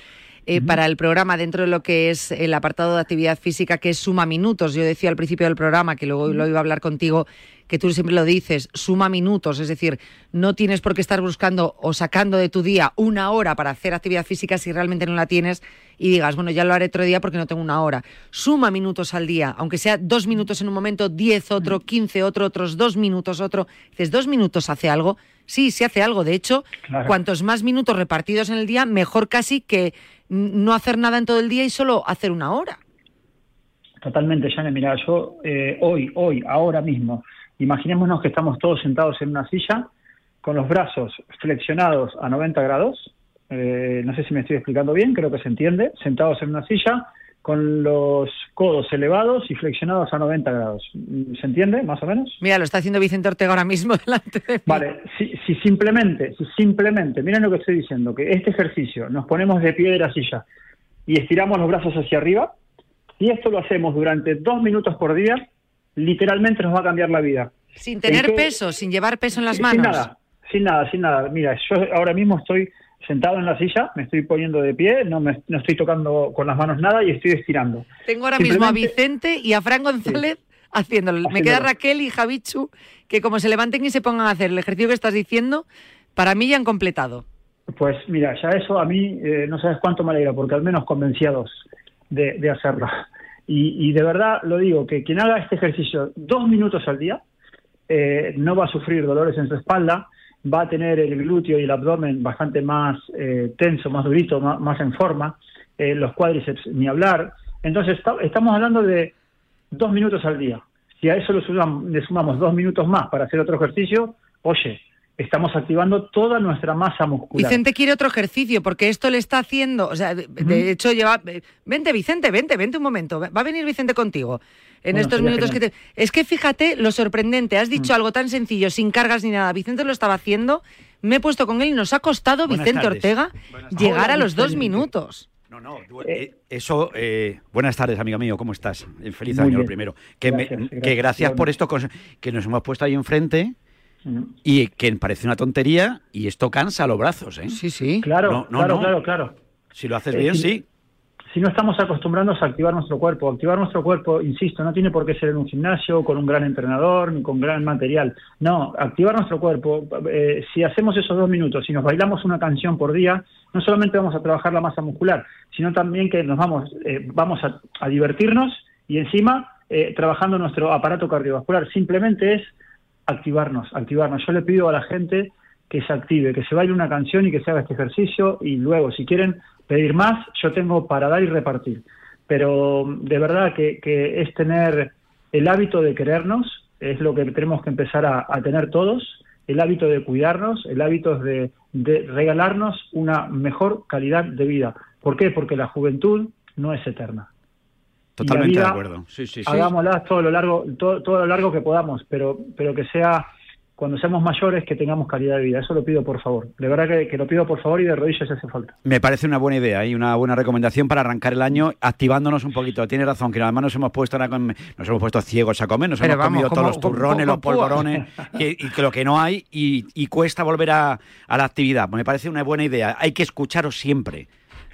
Eh, para el programa dentro de lo que es el apartado de actividad física que es suma minutos. Yo decía al principio del programa que luego lo iba a hablar contigo que tú siempre lo dices, suma minutos, es decir, no tienes por qué estar buscando o sacando de tu día una hora para hacer actividad física si realmente no la tienes y digas, bueno, ya lo haré otro día porque no tengo una hora. Suma minutos al día, aunque sea dos minutos en un momento, diez otro, quince otro, otros dos minutos otro. Dices, dos minutos hace algo. Sí, sí hace algo. De hecho, cuantos más minutos repartidos en el día, mejor casi que no hacer nada en todo el día y solo hacer una hora. Totalmente, Jane. Mira, yo eh, hoy, hoy, ahora mismo, Imaginémonos que estamos todos sentados en una silla con los brazos flexionados a 90 grados. Eh, no sé si me estoy explicando bien, creo que se entiende. Sentados en una silla con los codos elevados y flexionados a 90 grados. ¿Se entiende, más o menos? Mira, lo está haciendo Vicente Ortega ahora mismo delante de mí. Vale, si, si simplemente, si simplemente, miren lo que estoy diciendo, que este ejercicio, nos ponemos de pie de la silla y estiramos los brazos hacia arriba, y esto lo hacemos durante dos minutos por día, literalmente nos va a cambiar la vida. Sin tener peso, sin llevar peso en las manos. Sin nada, sin nada, sin nada. Mira, yo ahora mismo estoy sentado en la silla, me estoy poniendo de pie, no, me, no estoy tocando con las manos nada y estoy estirando. Tengo ahora mismo a Vicente y a Fran González haciéndolo. Me queda Raquel y Javichu, que como se levanten y se pongan a hacer el ejercicio que estás diciendo, para mí ya han completado. Pues mira, ya eso a mí eh, no sabes cuánto me alegra, porque al menos convenciados de, de hacerlo. Y, y, de verdad lo digo, que quien haga este ejercicio dos minutos al día eh, no va a sufrir dolores en su espalda, va a tener el glúteo y el abdomen bastante más eh, tenso, más durito, más, en forma, eh, los cuádriceps ni hablar. Entonces estamos hablando de dos minutos al día. Si a eso le sumamos, le sumamos dos minutos más para hacer otro ejercicio, oye, estamos activando toda nuestra masa muscular. Vicente quiere otro ejercicio porque esto le está haciendo, o sea, de, hecho lleva, vente Vicente, vente, vente un momento, va a venir Vicente contigo en bueno, estos minutos genial. que te... Es que fíjate lo sorprendente, has dicho mm. algo tan sencillo, sin cargas ni nada, Vicente lo estaba haciendo, me he puesto con él y nos ha costado Buenas Vicente tardes. Ortega llegar a los dos minutos. No, no, eh, eso, eh, buenas tardes, amigo mío, ¿cómo estás? Eh, Feliz Muy año, lo bien. primero. Que Gracias, me- gracias. que gracias por esto, que nos hemos puesto ahí enfrente y que parece una tontería y esto cansa los brazos, ¿eh? Sí, sí. Claro, No, no, claro, no. claro, claro. Si lo haces Eh, bien, sí. sí. Si no estamos acostumbrándonos a activar nuestro cuerpo, activar nuestro cuerpo, insisto, no tiene por qué ser en un gimnasio con un gran entrenador ni con gran material. No, activar nuestro cuerpo. eh, si hacemos esos dos minutos, si nos bailamos una canción por día, no solamente vamos a trabajar la masa muscular, sino también que nos vamos, eh, vamos a, a divertirnos y encima eh, trabajando nuestro aparato cardiovascular. Simplemente es activarnos, activarnos. Yo le pido a la gente que se active, que se baile una canción y que se haga este ejercicio y luego, si quieren pedir más, yo tengo para dar y repartir. Pero de verdad que, es tener el hábito de querernos, es lo que tenemos que empezar a, a tener todos, el hábito de cuidarnos, el hábito de, de regalarnos una mejor calidad de vida. ¿Por qué? Porque la juventud no es eterna. Totalmente Y la de vida, acuerdo. Sí, sí, sí. Hagámosla todo lo largo, todo, todo lo largo que podamos, pero, pero que sea cuando seamos mayores que tengamos calidad de vida. Eso lo pido por favor. De verdad que, que lo pido por favor y de rodillas si hace falta. Me parece una buena idea y una buena recomendación para arrancar el año activándonos un poquito. Tienes razón, que además nos hemos puesto ahora con- nos hemos puesto ciegos a comer, nos Pero hemos vamos, comido todos los turrones, los polvorones y, y que lo que no hay y, y cuesta volver a, a la actividad. Me parece una buena idea. Hay que escucharos siempre.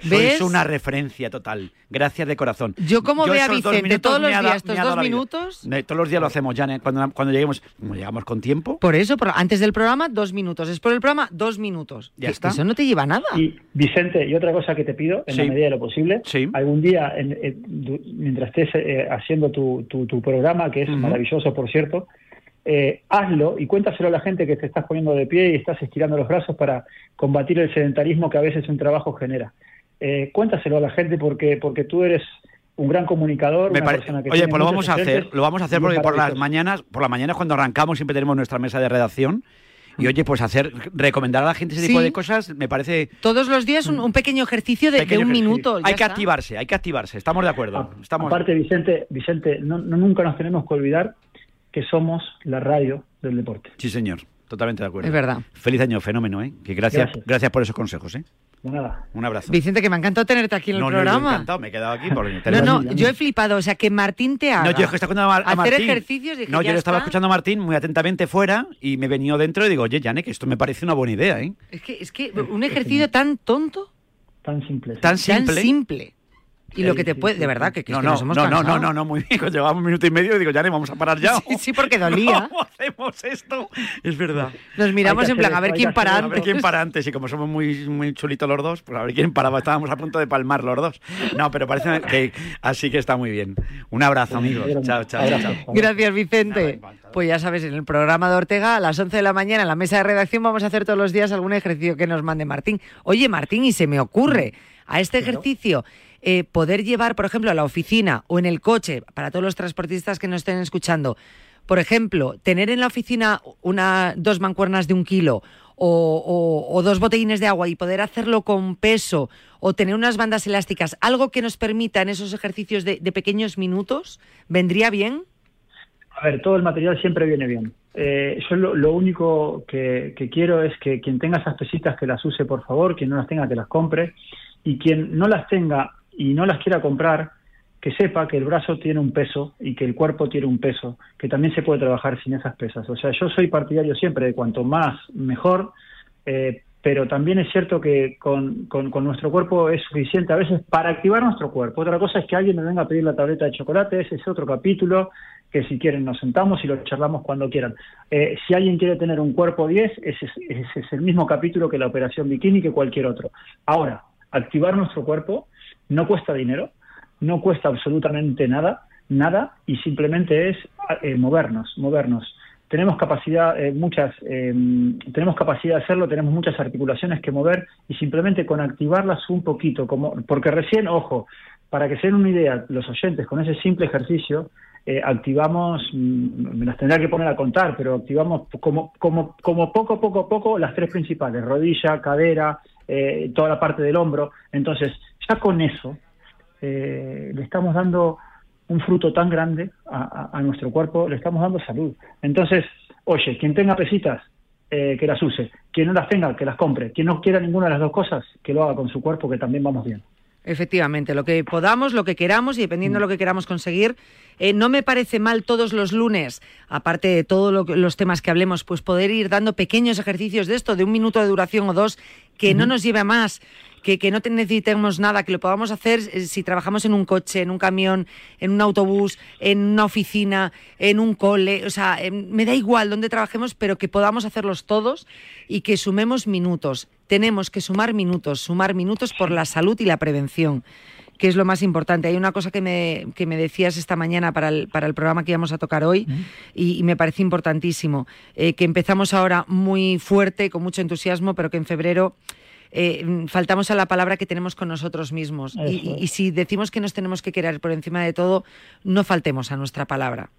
¿Ves? Sois una referencia total. Gracias de corazón. Yo como veo a Vicente todos los días, estos dos minutos. Todos los días lo hacemos ya, ne- cuando, cuando lleguemos, como llegamos con tiempo. Por eso, por- antes del programa, dos minutos. Después del programa, dos minutos. Ya está. Eso no te lleva nada. Y Vicente, y otra cosa que te pido, en Sí. la medida de lo posible, algún día, en- en- du- mientras estés eh, haciendo tu, tu, tu programa, que es maravilloso, por cierto, eh, hazlo y cuéntaselo a la gente que te estás poniendo de pie y estás estirando los brazos para combatir el sedentarismo que a veces un trabajo genera. Eh, cuéntaselo a la gente porque, porque tú eres un gran comunicador, Me una pare- persona que Oye, tiene pues lo vamos a hacer, lo vamos a hacer porque por las mañanas, por las mañanas cuando arrancamos siempre tenemos nuestra mesa de redacción y oye, pues hacer recomendar a la gente ese tipo de cosas me parece Todos los días un, un pequeño ejercicio de, un ejercicio. minuto. ya Hay que está. activarse, hay que activarse, estamos de acuerdo. Estamos Aparte, Vicente, Vicente no, no- nunca nos tenemos que olvidar que somos la radio del deporte. Sí, señor, totalmente de acuerdo. Es verdad. Feliz año, fenómeno, ¿eh? Que gracias, gracias, Gracias. por esos consejos, ¿eh? De nada. Un abrazo. Vicente, que me ha encantado tenerte aquí en el no, no, programa. encantado, me he quedado aquí porque No, no, yo he flipado. O sea, que Martín te haga No, yo es que estaba escuchando a, Mar- a hacer Martín. ejercicios. Dije, no, yo le estaba está. escuchando a Martín muy atentamente fuera y me he venido dentro y digo, oye, que esto me parece una buena idea, ¿eh? Es que, es que un ejercicio tan tonto, Tan simple. Tan simple. tan simple. Y lo que te puede, de verdad, que, que es No, que no, nos hemos no, no, cansado. no, no, no, muy bien. Llevamos un minuto y medio digo, Yane, vamos a parar ya. Sí, sí, porque dolía. ¿Cómo hacemos esto? Es verdad. Nos miramos en plan, hacer a ver esto, quién para hacer A ver antes. quién para antes y como somos muy, muy chulitos los dos, pues a ver quién paraba. Estábamos a punto de palmar los dos. No, pero parece que así que está muy bien. Un abrazo, amigos. Chao, chao, chao. chao. Gracias, Vicente. Pues ya sabes, en el programa de Ortega, a las 11 de la mañana, en la mesa de redacción, vamos a hacer todos los días algún ejercicio que nos mande Martín. Oye, Martín, y se me ocurre a este ejercicio eh, poder llevar, por ejemplo, a la oficina o en el coche, para todos los transportistas que nos estén escuchando, por ejemplo, tener en la oficina una, dos mancuernas de un kilo o, dos botellines de agua y poder hacerlo con peso o tener unas bandas elásticas, algo que nos permita en esos ejercicios de, pequeños minutos, ¿vendría bien? A ver, todo el material siempre viene bien. Eh, yo lo, único que, quiero es que quien tenga esas pesitas que las use, por favor, quien no las tenga que las compre, y quien no las tenga y no las quiera comprar, que sepa que el brazo tiene un peso y que el cuerpo tiene un peso, que también se puede trabajar sin esas pesas. O sea, yo soy partidario siempre de cuanto más mejor, eh, pero también es cierto que con, con, nuestro cuerpo es suficiente a veces para activar nuestro cuerpo. Otra cosa es que alguien me venga a pedir la tableta de chocolate, ese es otro capítulo, que si quieren nos sentamos y lo charlamos cuando quieran. Eh, si alguien quiere tener un cuerpo 10, ese, ese es el mismo capítulo que la operación bikini que cualquier otro. Ahora, activar nuestro cuerpo no cuesta dinero, no cuesta absolutamente nada, nada, y simplemente es eh, movernos, movernos. Tenemos capacidad, eh, muchas, em, tenemos capacidad de hacerlo, tenemos muchas articulaciones que mover y simplemente con activarlas un poquito, como, porque recién, ojo, para que se den una idea, los oyentes, con ese simple ejercicio, eh, activamos, mm, me las tendrá que poner a contar, pero activamos como, como, como poco, poco, poco las tres principales, rodilla, cadera, toda la parte del hombro. Entonces, ya con eso, eh, le estamos dando un fruto tan grande a, nuestro cuerpo, le estamos dando salud. Entonces, oye, quien tenga pesitas, eh, que las use. Quien no las tenga, que las compre. Quien no quiera ninguna de las dos cosas, que lo haga con su cuerpo, que también vamos bien. Efectivamente, lo que podamos, lo que queramos y dependiendo de lo que queramos conseguir. Eh, no me parece mal todos los lunes, aparte de todos los temas que hablemos, pues poder ir dando pequeños ejercicios de esto, de un minuto de duración o dos, que no nos lleve a más que, no necesitemos nada, que lo podamos hacer eh, si trabajamos en un coche, en un camión, en un autobús, en una oficina, en un cole, o sea, me da igual dónde trabajemos, pero que podamos hacerlos todos y que sumemos minutos. Tenemos que sumar minutos, sumar minutos por la salud y la prevención que es lo más importante. Hay una cosa que me, que me decías esta mañana para el, para el programa que íbamos a tocar hoy y, me parece importantísimo, eh, que empezamos ahora muy fuerte, con mucho entusiasmo, pero que en febrero eh, faltamos a la palabra que tenemos con nosotros mismos. Y, si decimos que nos tenemos que querer por encima de todo, no faltemos a nuestra palabra.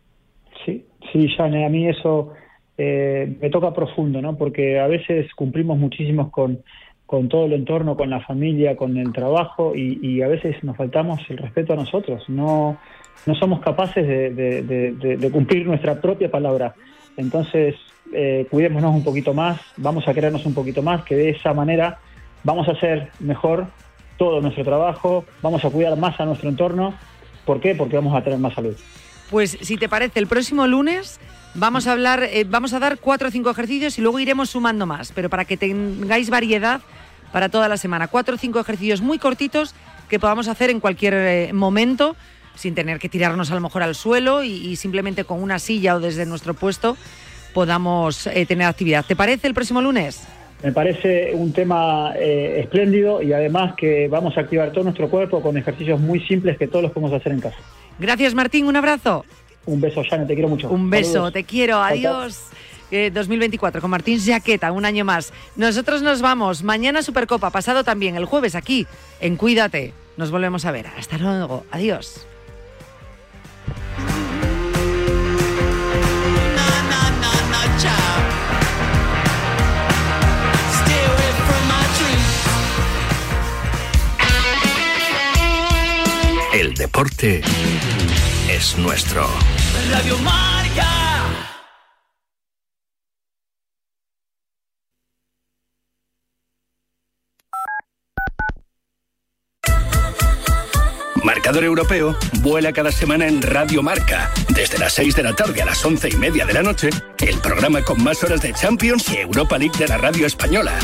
Sí, sí, Jane, a mí eso eh, me toca profundo, ¿no? Porque a veces cumplimos muchísimos con, con todo el entorno, con la familia, con el trabajo y, a veces nos faltamos el respeto a nosotros. No, no somos capaces de, cumplir nuestra propia palabra. Entonces, eh, cuidémonos un poquito más, vamos a querernos un poquito más, que de esa manera vamos a hacer mejor todo nuestro trabajo, vamos a cuidar más a nuestro entorno. ¿Por qué? Porque vamos a tener más salud. Pues si te parece, el próximo lunes vamos a hablar, eh, vamos a dar cuatro o cinco ejercicios y luego iremos sumando más, pero para que tengáis variedad para toda la semana. Cuatro o cinco ejercicios muy cortitos que podamos hacer en cualquier eh, momento sin tener que tirarnos a lo mejor al suelo y, simplemente con una silla o desde nuestro puesto podamos eh, tener actividad. ¿Te parece el próximo lunes? Me parece un tema eh, espléndido y además que vamos a activar todo nuestro cuerpo con ejercicios muy simples que todos los podemos hacer en casa. Gracias Martín, un abrazo. Un beso, Jane, te quiero mucho. Un beso, te quiero, adiós. 2024 eh, con Martín Jaqueta, un año más. Nosotros nos vamos. Mañana Supercopa, pasado también, el jueves aquí, en Cuídate. Nos volvemos a ver. Hasta luego. Adiós. El deporte es nuestro. Radio. Marcador Europeo vuela cada semana en Radio Marca. Desde las 6 de la tarde a las 11 y media de la noche, el programa con más horas de Champions y Europa League de la radio española.